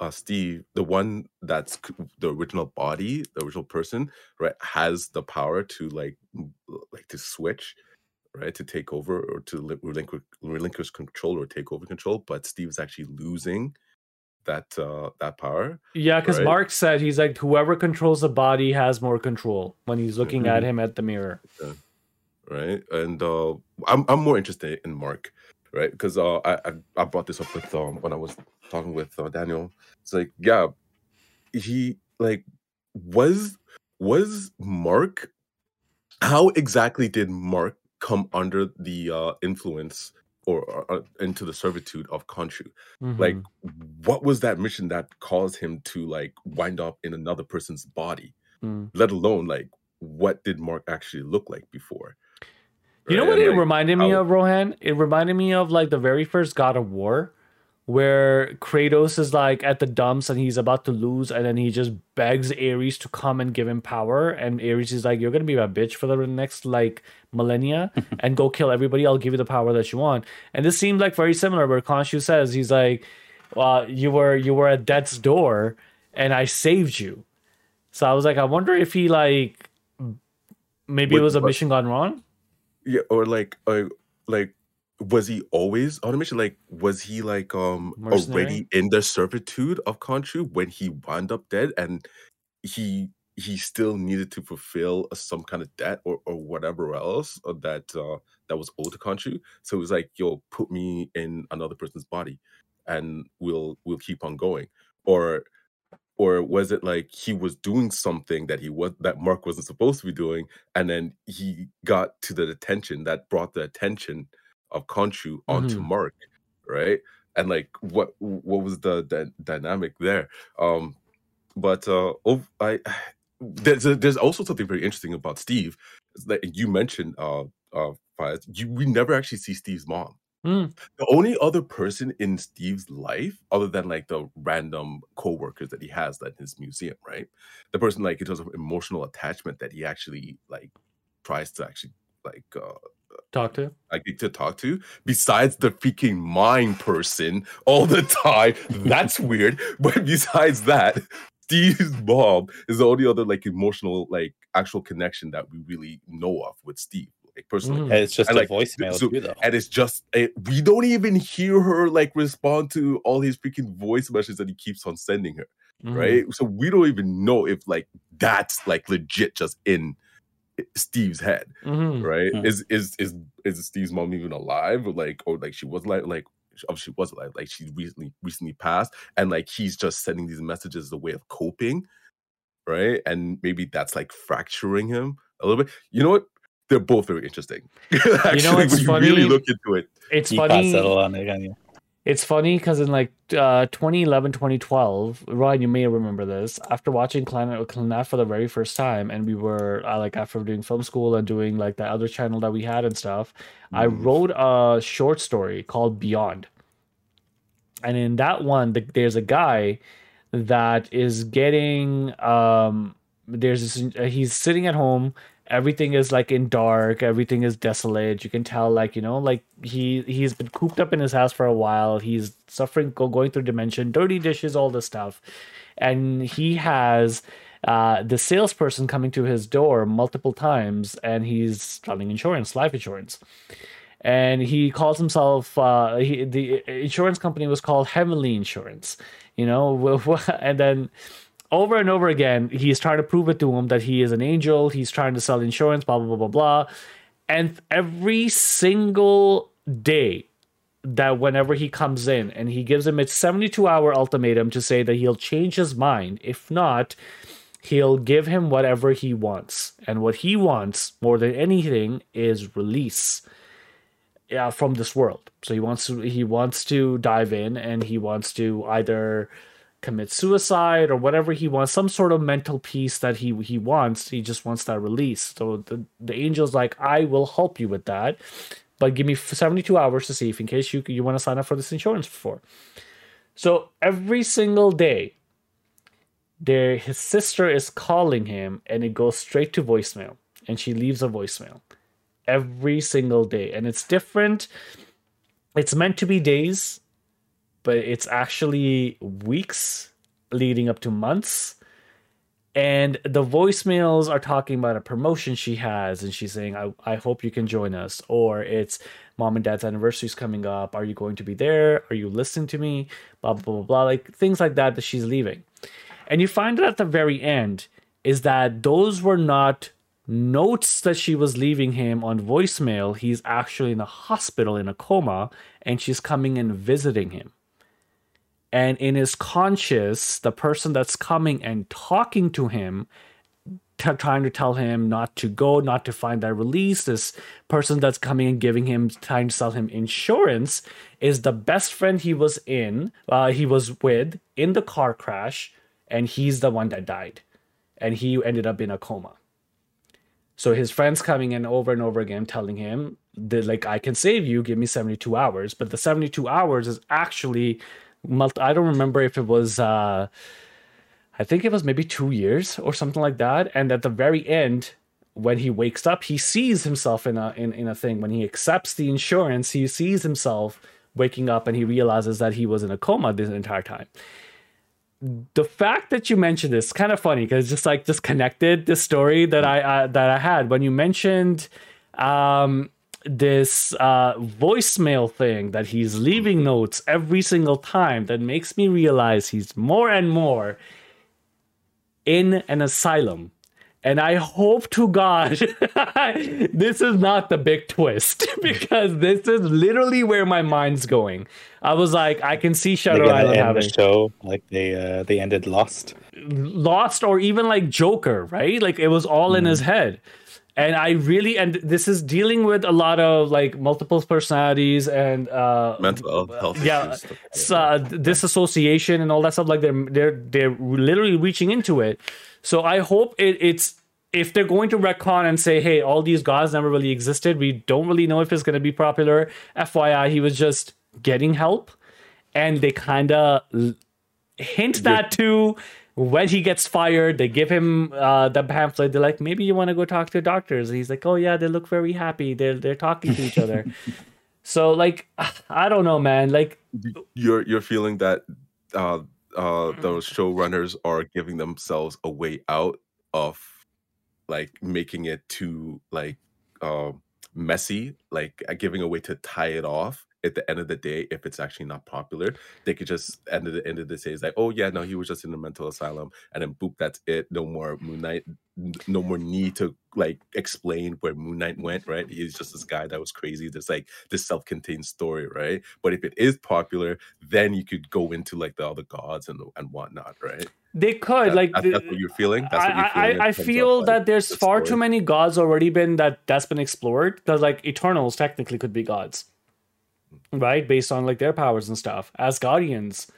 uh Steve, the one that's the original body, the original person, right, has the power to like like to switch. Right to take over or to li- relinquish, relinquish control or take over control, but Steve is actually losing that uh that power. Yeah, because Right. Mark said he's like whoever controls the body has more control when he's looking at Mhm. him at the mirror. right? And uh, I'm I'm more interested in Mark, right? Because uh, I, I I brought this up with um when I was talking with uh, Daniel. It's like yeah, he like was was Mark. How exactly did Mark come under the uh, influence or, or uh, into the servitude of Khonshu? Like, Mhm. what was that mission that caused him to like wind up in another person's body? Mm. Let alone like what did Mark actually look like before? You know what it like, reminded me how- of, Rohan? It reminded me of like the very first God of War, where Kratos is like at the dumps and he's about to lose, and then he just begs Ares to come and give him power, and Ares is like, "You're gonna be my bitch for the next like millennia, and go kill everybody. I'll give you the power that you want." And this seemed like very similar, where Khonshu says he's like, "Well, you were you were at death's door, and I saved you." So I was like, I wonder if he like maybe it was a what- mission gone wrong. Yeah or like uh, like was he always on a mission like was he like um Mercenary? already in the servitude of Khonshu when he wound up dead and he he still needed to fulfill a, some kind of debt or, or whatever else uh, that uh that was owed to Khonshu? So it was like yo put me in another person's body and we'll we'll keep on going. Or or was it like he was doing something that he was that Mark wasn't supposed to be doing, and then he got to the attention that brought the attention of Khonshu onto Mhm. Mark, right? And like what what was the, the dynamic there? Um, but uh, ov- I there's a, there's also something very interesting about Steve that you mentioned uh uh you we never actually see Steve's mom Hmm. the only other person in Steve's life, other than like the random co-workers that he has at his museum, right? The person like in terms of emotional attachment that he actually like tries to actually like uh Talk to. like to talk to, besides the freaking mind person all the time. That's weird. But besides that, Steve's mom is the only other like emotional, like actual connection that we really know of with Steve, like personally Mhm. And it's just And, a like, voicemail so- too, though. and it's just it, we don't even hear her like respond to all his freaking voice messages that he keeps on sending her Mhm. right so we don't even know if like that's like legit just in Steve's head, Mhm. right? Hmm. Is is is is Steve's mom even alive? Or like, or like she was like like oh, she was alive, like she recently recently passed, and like he's just sending these messages as a way of coping, right? And maybe that's like fracturing him a little bit. You know what? They're both very interesting. Actually, what's when you really look into it, It's You funny. settle on it, can you? It's funny because in like uh, 2011, 2012, Rohan, you may remember this. After watching Planet Planet for the very first time, and we were uh, like after doing film school and doing like the other channel that we had and stuff, I Mhm. wrote a short story called Beyond. And in that one, the, there's a guy that is getting um there's this uh, he's sitting at home everything is like in dark everything is desolate. You can tell like you know like he he's been cooped up in his house for a while. He's suffering going through dementia dirty dishes all this stuff. And he has uh, the salesperson coming to his door multiple times and he's selling insurance life insurance. And he calls himself uh, he, the insurance company was called heavenly insurance you know and then over and over again he's trying to prove it to him that he is an angel. He's trying to sell insurance blah blah blah blah blah. And every single day that whenever he comes in and he gives him a 72 hour ultimatum to say that he'll change his mind. If not he'll give him whatever he wants. And what he wants more than anything is release yeah, from this world. So he wants to he wants to dive in and he wants to either commit suicide or whatever he wants, some sort of mental peace that he he wants. He just wants that release. So the the angel's like, I will help you with that, but give me 72 hours to see if in case you you want to sign up for this insurance before. So every single day, there his sister is calling him and it goes straight to voicemail and she leaves a voicemail every single day and it's different it's meant to be days but it's actually weeks leading up to months. And the voicemails are talking about a promotion she has and she's saying I, I hope you can join us. Or it's mom and dad's anniversary is coming up. Are you going to be there? Are you listening to me? Blah blah blah blah like things like that that she's leaving. And you find out at the very end is that those were not notes that she was leaving him on voicemail. He's actually in a hospital in a coma and she's coming and visiting him. And in his conscious, the person that's coming and talking to him, t- trying to tell him not to go, not to find that release, this person that's coming and giving him, trying to sell him insurance, is the best friend he was in, uh, he was with in the car crash, and he's the one that died. And he ended up in a coma. So his friends coming in over and over again telling him that like I can save you, give me 72 hours. But the 72 hours is actually I don't remember if it was uh I think it was maybe 2 years or something like that. And at the very end when he wakes up he sees himself in a in, in a thing. When he accepts the insurance he sees himself waking up and he realizes that he was in a coma this entire time. The fact that you mentioned this is kind of funny because it's just like just connected this story that I uh, that I had. When you mentioned um, this uh, voicemail thing that he's leaving notes every single time that makes me realize he's more and more in an asylum. And I hope to God this is not the big twist because this is literally where my mind's going. I was like, I can see Shutter Island having the show like they uh, they ended Lost. lost or even like joker right like it was all in his head and i really and this is dealing with a lot of like multiple personalities and uh mental health yeah issues, stuff like s- that. uh, disassociation and all that stuff like they're they're they're literally reaching into it. So i hope it, it's if they're going to retcon and say hey all these gods never really existed. We don't really know if it's going to be popular. Fyi he was just getting help and they kind of hint that to when he gets fired they give him uh, the pamphlet. They're like maybe you want to go talk to doctors. And he's like oh yeah they look very happy. They're they're talking to each other. So like i don't know man. Like you're you're feeling that uh uh those showrunners are giving themselves a way out of like making it too like uh, messy like uh, giving a way to tie it off at the end of the day, if it's actually not popular, they could just end of the end of the day is like, oh yeah, no, he was just in a mental asylum, and then boop, that's it. No more Moon Knight. No more need to like explain where Moon Knight went. Right? He's just this guy that was crazy. This like this self-contained story, right? But if it is popular, then you could go into like the other gods and and whatnot, right? They could That- like that- the- that's what you're feeling. That's what I, you're feeling in I, I of, feel like, that there's the far too many gods already been that that's been explored. Because like Eternals technically could be gods, right? Based on like their powers and stuff. Asgardians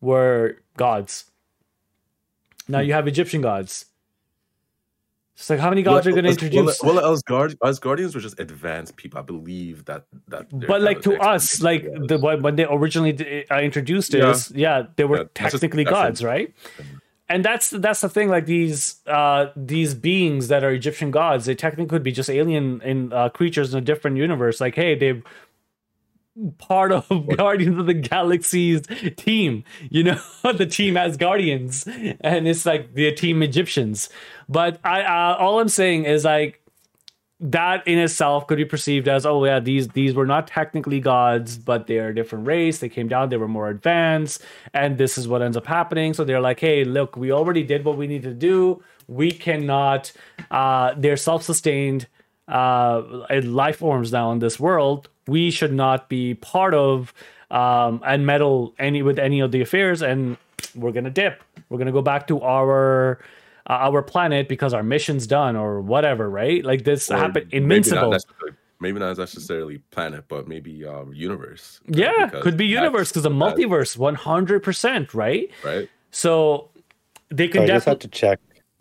were gods. Now Hmm. you have Egyptian gods. It's like how many gods well, are going to introduce? Well, well Asgard, Asgardians were just advanced people. I believe that that. but like to us, like the when when they originally uh, introduced Yeah. yeah, they were Yeah, just technically gods, right? And that's that's the thing. Like these uh these beings that are Egyptian gods, they technically could be just alien in uh, creatures in a different universe. Like, hey, they're part of Guardians of the Galaxy's team. You know, the team as Guardians, and it's like the team Egyptians. But I uh, all I'm saying is like that in itself could be perceived as oh yeah these these were not technically gods but they're a different race. They came down they were more advanced and this is what ends up happening. So they're like hey look we already did what we need to do. We cannot uh they're self-sustained uh life forms now in this world we should not be part of um and meddle any with any of the affairs and we're gonna dip we're gonna go back to our uh, our planet because our mission's done or whatever, right? Like this Or happened maybe not invincible. necessarily- Maybe not necessarily planet, but maybe um, universe. right? Yeah, Because could be universe because the multiverse, one hundred percent, right? right? So they So could I just had definitely. to check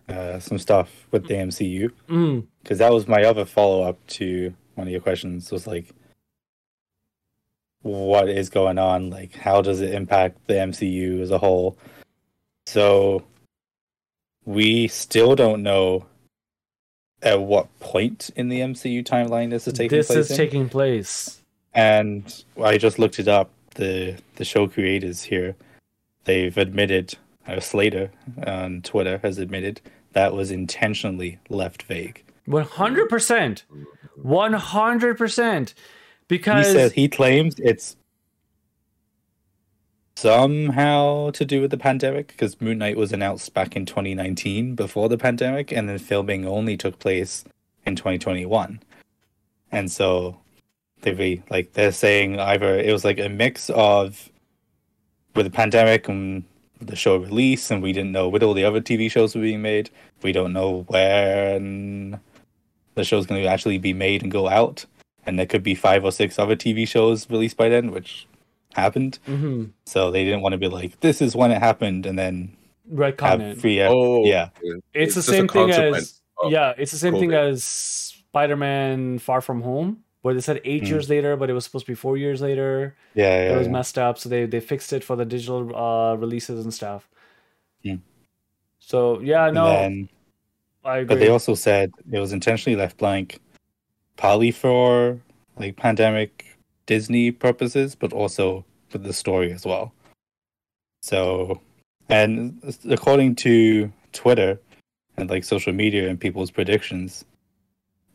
uh, some stuff with the MCU Mm, because that was my other follow up to one of your questions. Was like, what is going on? Like, how does it impact the MCU as a whole? So, we still don't know at what point in the MCU timeline this is taking this place. is in. taking place. And I just looked it up. The the show creators here, they've admitted, uh, Slater on Twitter has admitted that was intentionally left vague. One hundred percent, one hundred percent, He says he claims it's somehow to do with the pandemic because Moon Knight was announced back in 2019 before the pandemic, and then filming only took place in 2021. And so they like they're saying either it was like a mix of with the pandemic and the show release, and we didn't know with all the other TV shows were being made, we don't know when the show's going to actually be made and go out and there could be five or six other TV shows released by then, which happened. Mhm. So they didn't want to be like, "This is when it happened," and then right have comment. free. Oh, yeah, It's, the same thing as yeah, it's the same thing as Spider-Man: Far From Home, where they said eight Mm. years later, but it was supposed to be four years later. yeah, yeah. it was yeah. messed up, so they they fixed it for the digital uh, releases and stuff. Yeah. So yeah, And no, then- I agree. but they also said it was intentionally left blank, partly for like pandemic Disney purposes, but also for the story as well. So, and according to Twitter and like social media and people's predictions,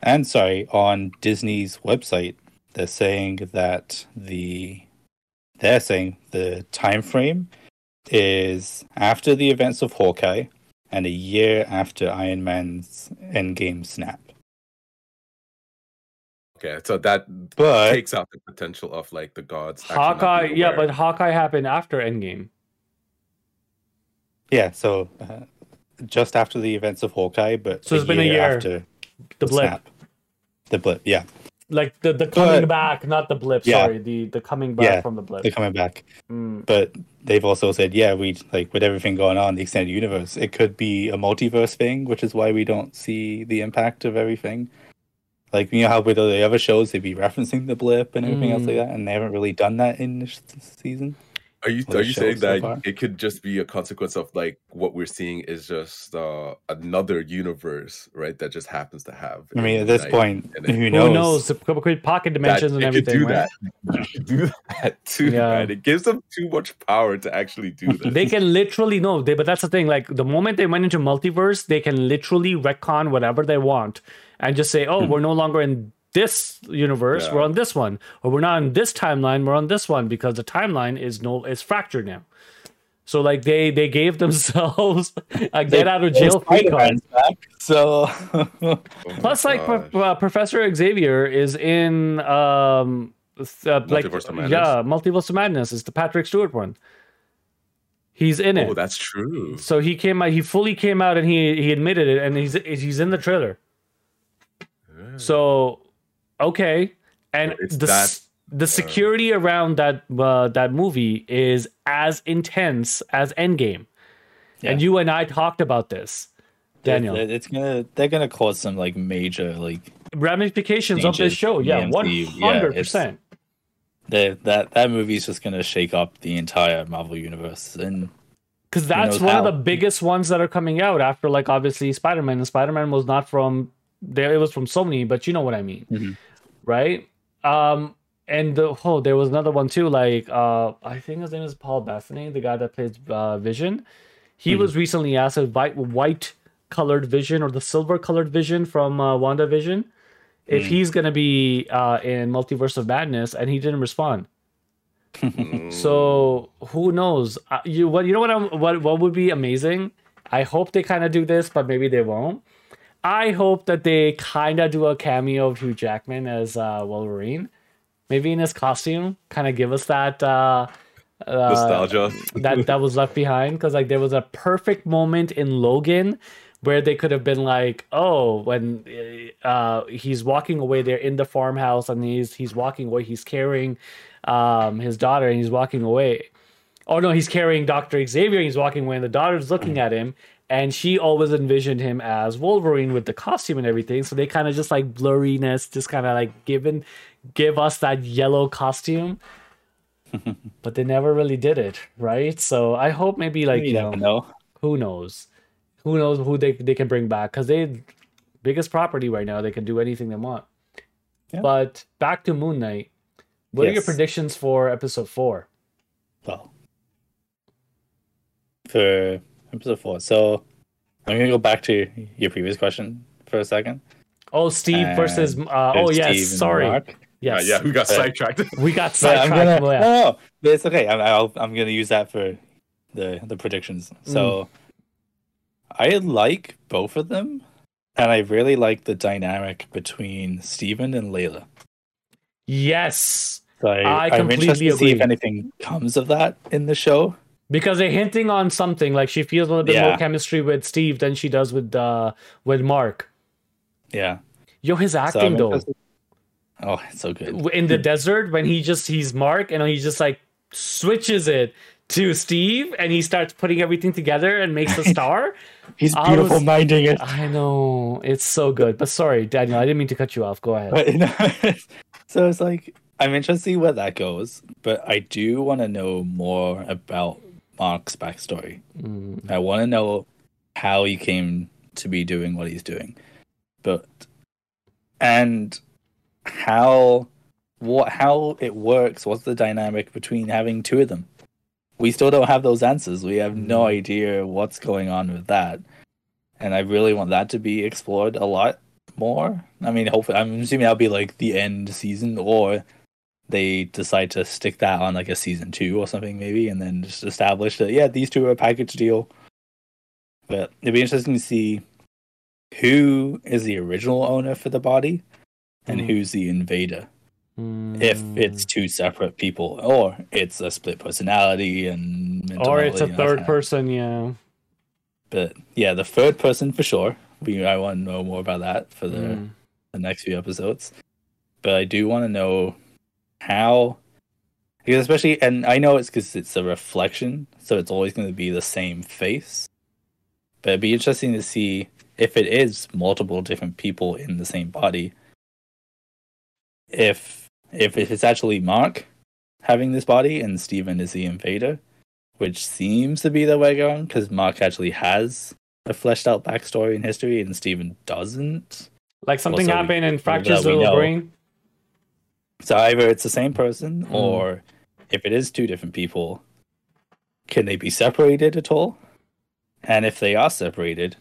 and sorry, on Disney's website, they're saying that the they're saying the time frame is after the events of Hawkeye and a year after Iron Man's Endgame snap. Okay, so that But takes out the potential of like the gods. Hawkeye, yeah, but Hawkeye happened after Endgame. yeah, so uh, just after the events of Hawkeye, but So it's been a year. after The blip, snap. The blip, yeah, like the the coming But- back, not the blip. Yeah. Sorry, the the coming back Yeah, from the blip. they're coming back. Mm. But they've also said, yeah, we like with everything going on in the extended universe, it could be a multiverse thing, which is why we don't see the impact of everything. Like you know how with the other shows they'd be referencing the blip and everything else Mm. like that, and they haven't really done that in this season. Are you are you saying so that far. it could just be a consequence of like what we're seeing is just uh, another universe, right? That just happens to have. I mean, at this point, in it. who Who knows? knows? The couple quick pocket that dimensions and it could everything. do right? that. It could do that too, Yeah. man. It gives them too much power to actually do this. They can literally no, they, but that's the thing. Like the moment they went into multiverse, they can literally retcon whatever they want and just say, "Oh, we're no longer in this universe, Yeah. we're on this one, or we're not on this timeline, we're on this one because the timeline is no is fractured now. So like they they gave themselves a get out of jail free card. So Oh Plus, like. Pro- uh, Professor Xavier is in um uh, like Multiverse of Madness? yeah, Multiverse of Madness is the Patrick Stewart one. He's in it. oh, that's true. So he came out. He fully came out and he he admitted it, and he's he's in the trailer. So, okay, and It's the s- the security around that uh, that movie is as intense as Endgame, and you and I talked about this, Daniel. It- it's gonna they're gonna cause some like major like Ramifications of this show, yeah, MCU. one Yeah, hundred it's- percent. the, that that movie's just gonna shake up the entire Marvel universe and Because that's one how. of the biggest ones that are coming out after, like, obviously Spider Man. And Spider Man was not from there; it was from Sony, but you know what I mean, Mhm. right? Um, and the oh, there was another one too. Like, uh, I think his name is Paul Bettany, the guy that plays uh, Vision. He Mhm. was recently asked if white white colored Vision or the silver colored Vision from uh, WandaVision if Mm. he's gonna be uh, in Multiverse of Madness, and he didn't respond. So who knows? Uh, you what you know what I'm, what what would be amazing? I hope they kind of do this, but maybe they won't. I hope that they kind of do a cameo of Hugh Jackman as uh, Wolverine, maybe in his costume, kind of give us that uh, uh, nostalgia. that that was left behind because like there was a perfect moment in Logan where they could have been like, oh, when uh, he's walking away, they're in the farmhouse and he's he's walking away, he's carrying um, his daughter and he's walking away. Oh no, he's carrying Doctor Xavier. And he's walking away, and the daughter's looking at him, and she always envisioned him as Wolverine with the costume and everything. So they kind of just like blurriness, just kind of like given give us that yellow costume but they never really did it, right? So I hope maybe like you you know, know. who knows, who knows who they they can bring back because they biggest property right now. They can do anything they want. Yeah. But back to Moon Knight. What are your predictions for episode four? Well, for episode four, so I'm gonna go back to your previous question for a second. Oh, Steve And versus. Uh, oh There's yes, Steve sorry. Mark. Yeah, yeah, we got Uh, sidetracked. we got But I'm sidetracked. gonna, Oh, yeah. no, no, but it's okay. I'm, I'll, I'm gonna use that for the the predictions. So I like both of them, and I really like the dynamic between Steven and Layla. Yes, So I, I I'm interested completely to see if anything comes of that in the show. Because they're hinting on something. Like she feels a little bit Yeah. more chemistry with Steve than she does with uh with Mark. Yeah. Yo, his acting I'm though. Oh, it's so good. in the desert when he just he's Mark and he just like switches it to Steve and he starts putting everything together and makes a star. He's beautiful was- minding it. I know it's so good, but sorry, Daniel, I didn't mean to cut you off. Go ahead. But, you know, so it's like I'm interested to see where that goes, but I do want to know more about Mark's backstory. Mm, I want to know how he came to be doing what he's doing, but and how what how it works. What's the dynamic between having two of them? We still don't have those answers. We have no Mm. idea what's going on with that, and I really want that to be explored a lot more. I mean, hopefully, I'm assuming that'll be like the end season, or they decide to stick that on like a season two or something, maybe, and then just establish that yeah, these two are a package deal. But it'd be interesting to see who is the original owner for the body and Mm. who's the invader. If mm. it's two separate people, or it's a split personality and or it's a malady and that third person, yeah. But yeah, the third person for sure. We I want to know more about that for the Mm. the next few episodes. But I do want to know how, because especially, and I know it's because it's a reflection, so it's always going to be the same face. But it'd be interesting to see if it is multiple different people in the same body. If if it's actually Mark having this body and Steven is the invader, which seems to be the way going, because Mark actually has a fleshed out backstory in history and Steven doesn't. Like something Also, happened and fractures the we little know. brain. So either it's the same person, Hmm. or if it is two different people, can they be separated at all? And if they are separated,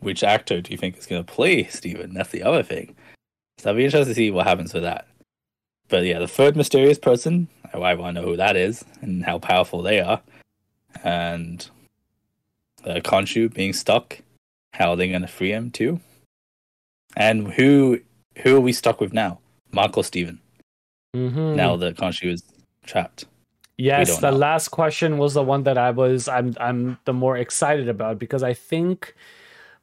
which actor do you think is going to play Steven? That's the other thing. So I'll be interested to see what happens with that. But yeah, the third mysterious person, I, I want to know who that is and how powerful they are. And uh, Khonshu being stuck, how are they going to free him too? And who who are we stuck with now? Or Steven? Mhm. Now that Khonshu is trapped. Yes, the know. last question was the one that I was I'm I'm the more excited about because I think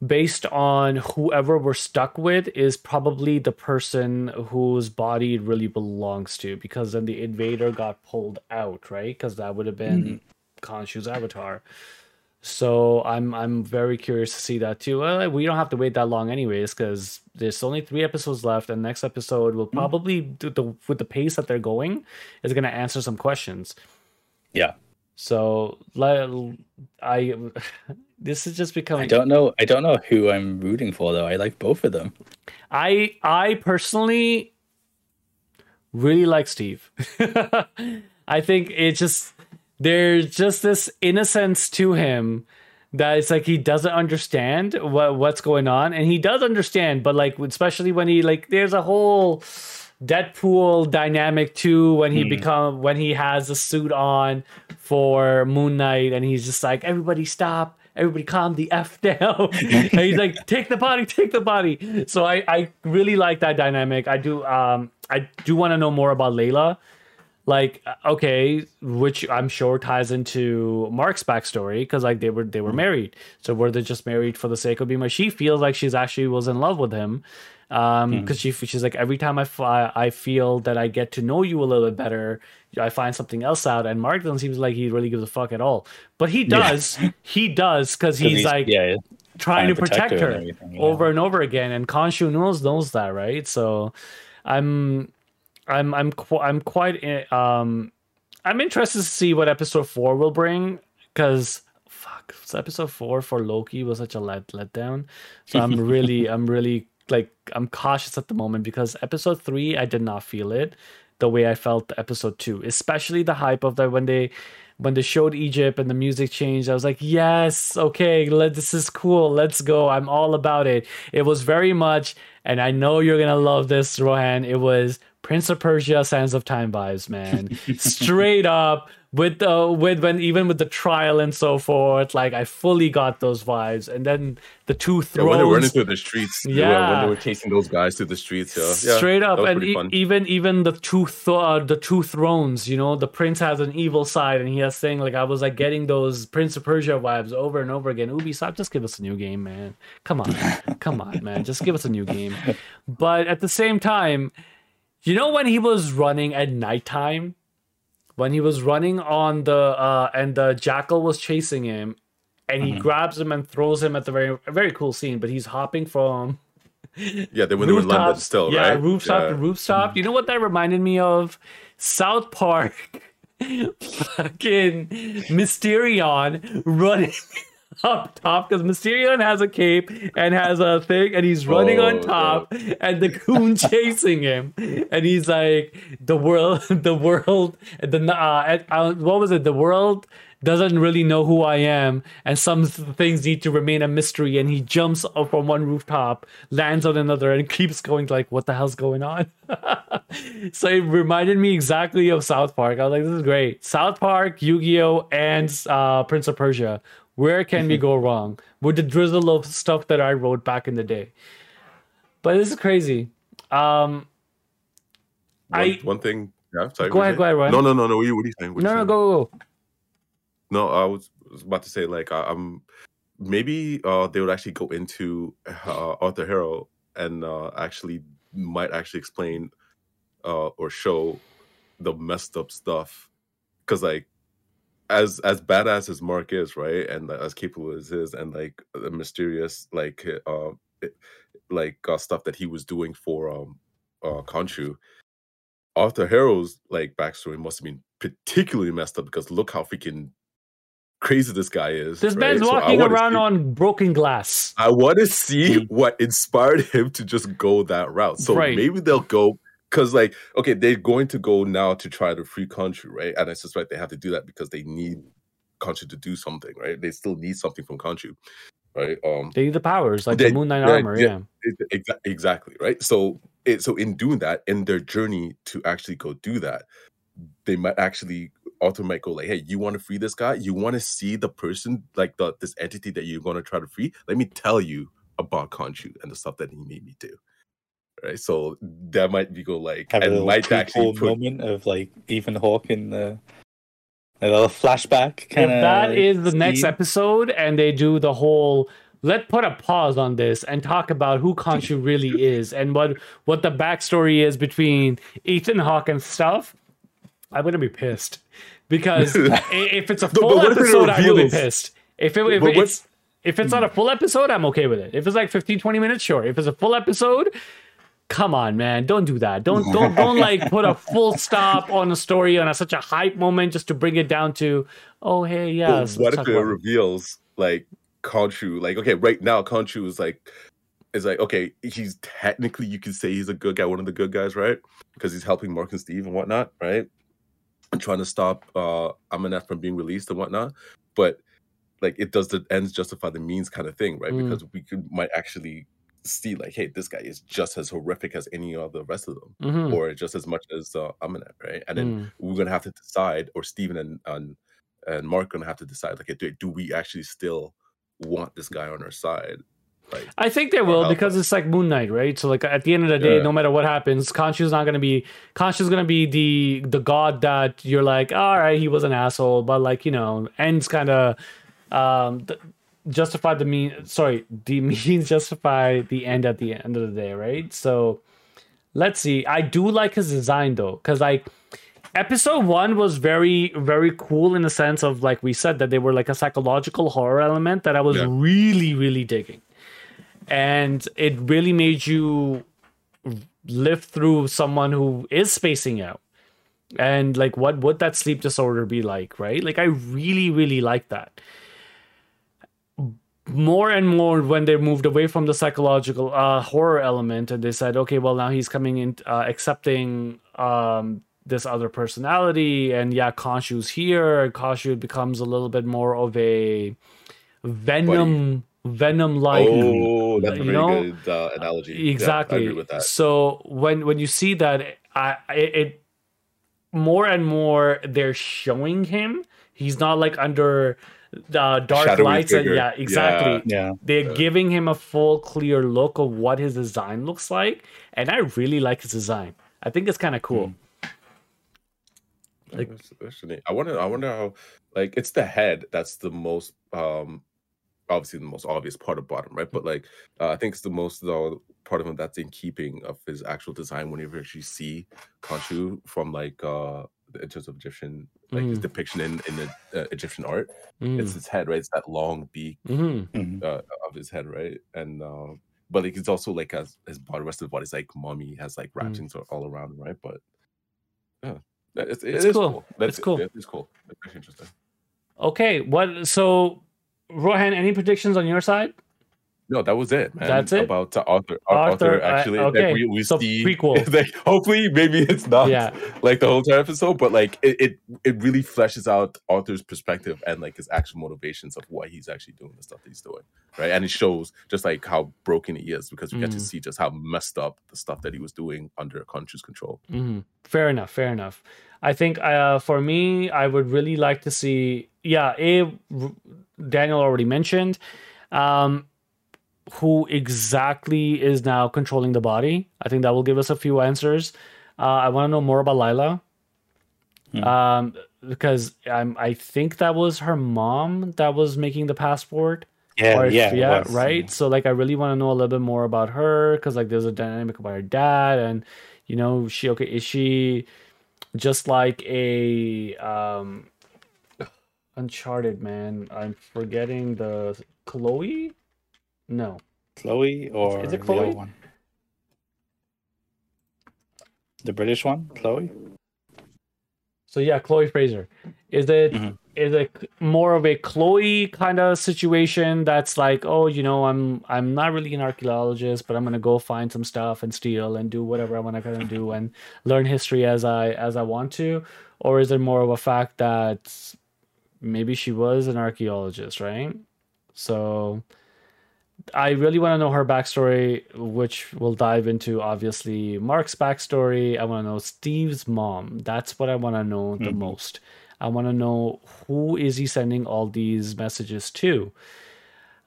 based on whoever we're stuck with is probably the person whose body it really belongs to because then the invader got pulled out, right? Because that would have been Khonshu's avatar. So I'm I'm very curious to see that too. Well, we don't have to wait that long anyways because there's only three episodes left, and next episode will mm-hmm. probably do the with the pace that they're going is going to answer some questions. Yeah. So I this is just becoming. I don't know I don't know who I'm rooting for though. I like both of them. I I personally really like Steve. I think it just there's just this innocence to him that it's like he doesn't understand what what's going on, and he does understand, but like especially when he like there's a whole Deadpool dynamic too when he become when he has a suit on for Moon Knight, and he's just like everybody stop. Everybody calm the F down. and he's like, take the body, take the body. So I, I really like that dynamic. I do um I do want to know more about Layla like uh, okay which i'm sure ties into mark's backstory because like they were they were mm-hmm. married. So were they just married for the sake of being married? She feels like she's actually was in love with him um hmm. because she she's like every time I I feel that i get to know you a little bit better i find something else out. And mark doesn't seem like he really gives a fuck at all. But he does. He does because he's, like yeah, trying to protect, and her, everything, yeah. over and over again. And Khonshu knows knows that right? So i'm i'm i'm qu- i'm quite i- um i'm interested to see what episode 4 will bring because fuck so episode 4 for loki was such a let letdown so i'm really i'm really like i'm cautious at the moment because episode 3 i did not feel it the way i felt episode 2 especially the hype of that when they when they showed Egypt and the music changed, I was like, yes, okay, let, this is cool. Let's go. I'm all about it. It was very much, and I know you're going to love this, Rohan. It was Prince of Persia, Sands of Time vibes, man. Straight up with the with when even with the trial and so forth, like I fully got those vibes. And then the two Yeah, thrones. when they were running through the streets, yeah, when they were chasing those guys through the streets, yeah, yeah straight up. and e- even even the two th- uh, the two thrones you know the prince has an evil side and he has saying like i was like getting those prince of persia vibes over and over again. Ubisoft just give us a new game man. Come on come on man. Just give us a new game. But at the same time you know when he was running at nighttime when he was running on the uh and the jackal was chasing him and he grabs him and throws him at the very very cool scene but he's hopping from yeah, they when they were in London still, yeah, right? rooftop yeah. to rooftop. You know what that reminded me of? South Park. Fucking Mysterion running up top because Mysterion has a cape and has a thing, and he's running Oh, on top, and the goon chasing him, and he's like, "The world, the world, the uh, uh, what was it? The world." Doesn't really know who I am, and some things need to remain a mystery. And he jumps up from one rooftop, lands on another, and keeps going like, "What the hell's going on?" so it reminded me exactly of South Park. I was like, "This is great." South Park, Yu-Gi-Oh, and uh, Prince of Persia. Where can we go wrong with the drizzle of stuff that I wrote back in the day? But this is crazy. Um, One, I- one thing. Yeah, sorry. Go ahead, go ahead? Rohan. No, no, no, no. What are you, what are you saying? What no, you no, saying? go, go, go. No, I was, was about to say like I, am maybe uh they would actually go into uh, Arthur Harrow and uh actually might actually explain uh or show the messed up stuff because like as as badass as Mark is right and as capable as is and like the mysterious like uh it- like uh, stuff that he was doing for um uh Khonshu Arthur Harrow's like backstory must have been particularly messed up because look how freaking crazy this guy is. This right? man's So walking around see- on broken glass. I want to see what inspired him to just go that route. So Right. maybe they'll go because, like, okay, they're going to go now to try to free Khonshu, right? And I suspect they have to do that because they need Khonshu to do something, right? They still need something from Khonshu, right? Um, They need the powers, like They- the Moon Knight armor. yeah. Yeah. Exa- exactly right so it, so in doing that, in their journey to actually go do that, they might actually Arthur might go like, "Hey, you want to free this guy? You want to see the person, like the this entity that you're going to try to free? Let me tell you about Khonshu and the stuff that he made me do." Right, so that might be go like, Have and little might actually prequel put, moment of like Ethan Hawke in the a little flashback kind if of. that is the next episode and they do the whole let's put a pause on this and talk about who Khonshu really is and what what the backstory is between Ethan Hawke and stuff, I'm gonna be pissed because if it's a full what if it episode, I will be pissed. If it if But it's if it's not a full episode, I'm okay with it. If it's like 15, 20 minutes, sure. If it's a full episode, come on, man, don't do that. Don't don't don't like put a full stop on a story on a, such a hype moment just to bring it down to, oh hey, yeah. Let's what if it about reveals like Khonshu? Like, okay, right now Khonshu is like, is like, okay, he's technically you could say he's a good guy, one of the good guys, right? Because he's helping Mark and Steve and whatnot, right? And trying to stop uh Ammit from being released and whatnot. But like, it does the ends justify the means kind of thing, right? Mm. Because we could might actually see like, hey, this guy is just as horrific as any of the rest of them, Mhm. or just as much as uh, Ammit, right? And then Mm. we're gonna have to decide, or Steven and and, and Mark gonna have to decide, like, do, do we actually still want this guy on our side? Like, I think they will because us. it's like Moon Knight, right? So like at the end of the day, Yeah. no matter what happens, Khonshu's not gonna be Khonshu's gonna be the the god that you're like, all right, he was an asshole, but like you know, ends kind of um justify the mean. Sorry, the means justify the end at the end of the day, right? So let's see. I do like his design though, because like episode one was very very cool in the sense of like we said that they were like a psychological horror element that I was Yeah. really really digging and it really made you live through someone who is spacing out and like what would that sleep disorder be like right like i really really like that more and more when they moved away from the psychological uh horror element and they said okay well now he's coming in uh, accepting um this other personality and yeah Khonshu's here Khonshu becomes a little bit more of a venom venom like oh, that's a very know, good uh, analogy. Yeah, exactly that. so when when you see that i it, it more and more they're showing him he's not like under the dark Shadowy lights and yeah exactly Yeah. they're giving him a full clear look of what his design looks like and i really like his design i think it's kind of cool Yeah, like- that's- that's neat. I wonder. I wonder how. Like, it's the head that's the most. um Obviously, the most obvious part of bottom, right? But like, uh, I think it's the most the part of him that's in keeping of his actual design. Whenever you actually see Khonshu from like uh in terms of Egyptian, like his Mhm. depiction in in the uh, Egyptian art, Mm, it's his head, right? It's that long beak mhm. Mhm. uh, of his head, right? And um, but like it's also like as his body, rest of the body's like mummy has like Mm. wrappings all- all around, right? But yeah, it's, it It's is cool. cool. That's It's cool. Yeah, it's cool. That's actually interesting. okay what so rohan any predictions on your side No, that was it, man. That's it? about Arthur. Arthur, Arthur, actually, okay. like, we, we So see prequel. like, hopefully, maybe it's not Yeah. like the whole entire episode, but like it, it, it really fleshes out Arthur's perspective and like his actual motivations of why he's actually doing the stuff that he's doing, right? And it shows just like how broken he is because we get to Mm. see just how messed up the stuff that he was doing under conscious control. hmm Fair enough. Fair enough. I think uh, for me, I would really like to see. Yeah, a R- Daniel already mentioned um, who exactly is now controlling the body. I think that will give us a few answers. Uh, I want to know more about Layla. Hmm. Um, because I'm, I think that was her mom that was making the passport. Yeah, if- yeah, yeah, was. right. So like, I really want to know a little bit more about her because like, there's a dynamic about her dad, and you know, she okay? Is she just like a um Uncharted man? I'm forgetting the Chloe. No, Chloe or Is it the Chloe? other one? The British one, Chloe. so yeah, Chloe Frazer. Is it is Mhm. it more of a Chloe kind of situation that's like, oh, you know, I'm I'm not really an archaeologist, but I'm gonna go find some stuff and steal and do whatever I want to kind of do and learn history as I as I want to, or is it more of a fact that maybe she was an archaeologist, right? So I really want to know her backstory, which we'll dive into. Obviously, Mark's backstory. I want to know Steve's mom. That's what I want to know the Mhm. most. I want to know who is he sending all these messages to.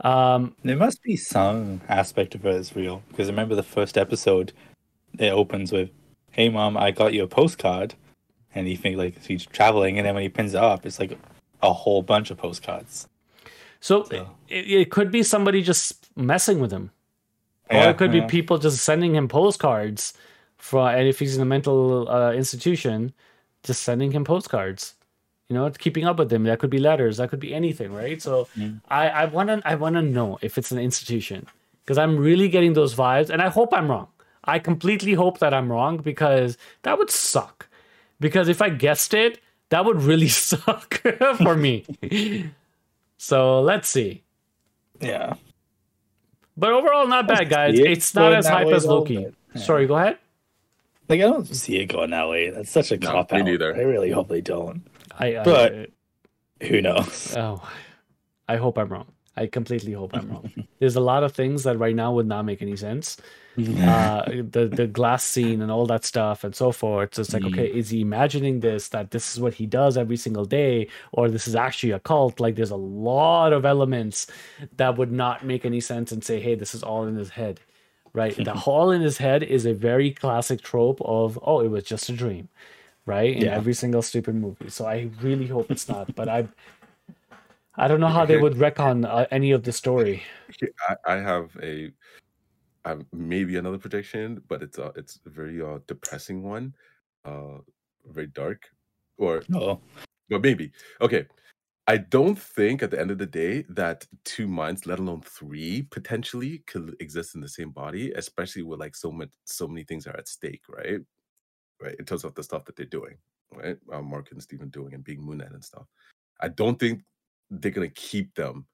Um, There must be some aspect of it as real because remember the first episode, it opens with, "Hey mom, I got you a postcard," and you think like he's traveling, and then when he pins it up, it's like a whole bunch of postcards. so So- it, it could be somebody just messing with him. or it could yeah. be people just sending him postcards for and if he's in a mental uh, institution just sending him postcards. You know keeping up with him. That could be letters. That could be anything right? So Mm. i i want to i want to know if it's an institution because i'm really getting those vibes and i hope i'm wrong. I completely hope that i'm wrong because that would suck. Because if i guessed it that would really suck for me. So let's see. Yeah, but overall, not bad, guys. see it It's not as hype way, as though, Loki. but, yeah. Sorry, go ahead. like I don't see it going that way. That's such a No, cop me out. neither. I really hope they don't. I, I But- uh, Who knows? oh, I hope I'm wrong. I completely hope I'm wrong. There's a lot of things that right now would not make any sense. Uh, the the glass scene and all that stuff and so forth. So it's like, Mm. okay, is he imagining this that this is what he does every single day, or this is actually a cult? Like, there's a lot of elements that would not make any sense and say, hey, this is all in his head, right? the all in his head is a very classic trope of, oh, it was just a dream, right? In Yeah. every single stupid movie. So I really hope it's not, but I. I don't know how they would retcon uh, any of the story. I, I have a um, maybe another prediction, but it's a it's a very uh, depressing one, uh, very dark, or Oh, but maybe okay. I don't think at the end of the day that two minds, let alone three, potentially could exist in the same body, especially with like so much so many things are at stake, right? Right, in terms of the stuff that they're doing, right? Uh, Mark and Steven doing and being Moon Knight and stuff. I don't think they're gonna keep them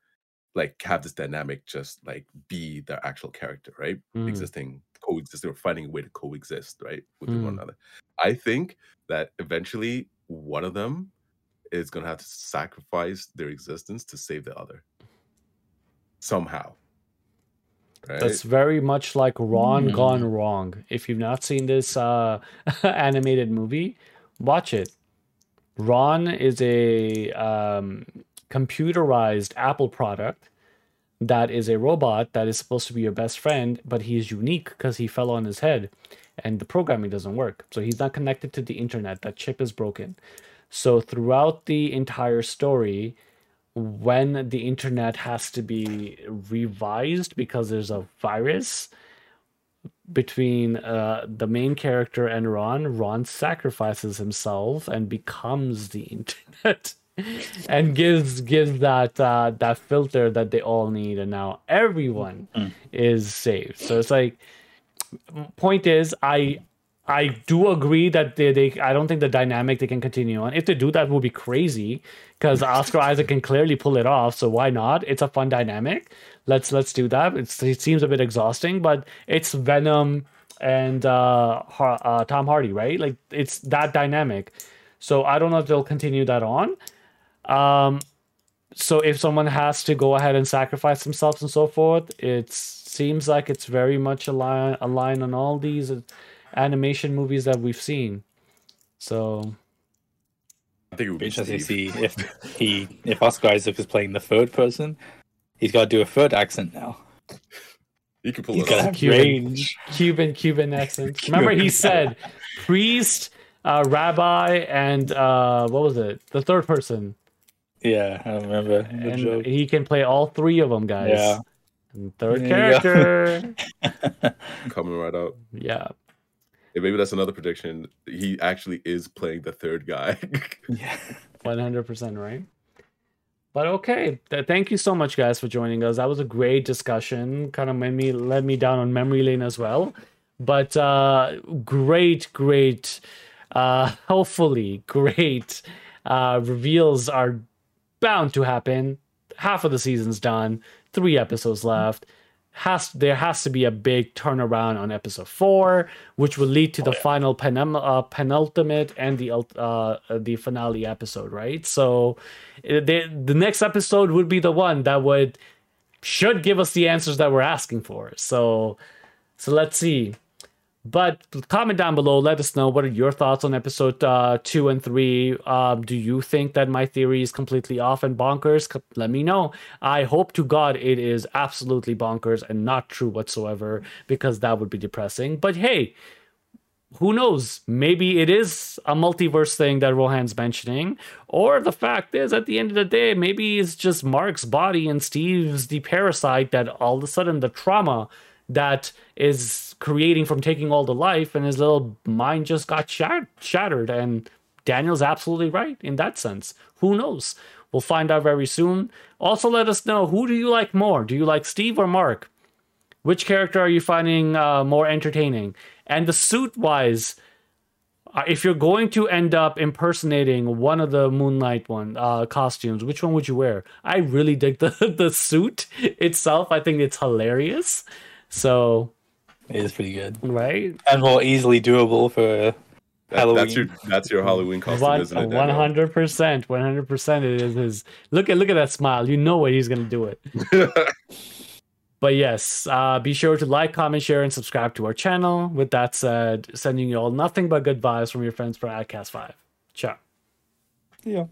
like have this dynamic just like be their actual character, right? Mm. Existing, coexisting, or finding a way to coexist, right, with one Mm. another. I think that eventually one of them is gonna have to sacrifice their existence to save the other somehow. Right? That's very much like Ron Hmm. Gone Wrong. If you've not seen this uh, animated movie, watch it. Ron is a um, computerized Apple product that is a robot that is supposed to be your best friend, but he is unique because he fell on his head and the programming doesn't work. So he's not connected to the internet. That chip is broken. So throughout the entire story, when the internet has to be revised because there's a virus between uh, the main character and Ron, Ron sacrifices himself and becomes the internet and gives gives that uh, that filter that they all need, and now everyone Mm. is saved. So it's like point is I I do agree that they, they I don't think the dynamic they can continue on. If they do that would be crazy because Oscar Isaac can clearly pull it off. So why not? It's a fun dynamic. Let's let's do that. It's, it seems a bit exhausting, but it's Venom and uh, uh, Tom Hardy, right? Like it's that dynamic. So I don't know if they'll continue that on. Um, so if someone has to go ahead and sacrifice themselves and so forth, it seems like it's very much aligned aligned on all these uh, animation movies that we've seen. So I think it would be be interesting to see if he if Oscar Isaac is playing the third person. He's got to do a third accent now. He could pull He's it got to off. Cuban. range. Cuban Cuban accent. Remember he said priest, uh, rabbi, and uh, what was it? The third person, Yeah, I remember the and joke. he can play all three of them, guys. Yeah. And third There character. coming right up. yeah. And maybe that's another prediction. He actually is playing the third guy. Yeah. One hundred percent right. But okay, thank you so much, guys, for joining us. That was a great discussion. Kind of made me led me down on memory lane as well. But uh, great, great, uh, hopefully great uh, reveals are bound to happen. Half of the season's done. Three episodes left. Has there has to be a big turnaround on episode four, which will lead to the final penum- uh, penultimate and the uh, the finale episode, right? So, uh, the the next episode would be the one that would should give us the answers that we're asking for. So, so let's see. But comment down below. Let us know what are your thoughts on episode uh, two and three. Um, do you think that my theory is completely off and bonkers? Let me know. I hope to God it is absolutely bonkers and not true whatsoever, because that would be depressing. But hey, who knows? Maybe it is a multiverse thing that Rohan's mentioning, or the fact is, at the end of the day, maybe it's just Mark's body and Steve's the parasite that all of a sudden the trauma that is creating from taking all the life and his little mind just got shat- shattered. And Daniel's absolutely right in that sense. Who knows? We'll find out very soon. Also, let us know who do you like more? Do you like Steve or Mark? Which character are you finding uh, more entertaining? And the suit wise, uh, if you're going to end up impersonating one of the Moon Knight one uh, costumes, which one would you wear? I really dig the the suit itself. I think it's hilarious. So It is pretty good right, and more easily doable for That- Halloween. that's your that's your Halloween costume, one isn't it? one hundred percent, one hundred percent. It is his. Look at look at that smile. You know what he's gonna do it. But yes, uh, be sure to like, comment, share, and subscribe to our channel. With that said, sending you all nothing but good vibes from your friends for Adcast Five. Ciao. yeah.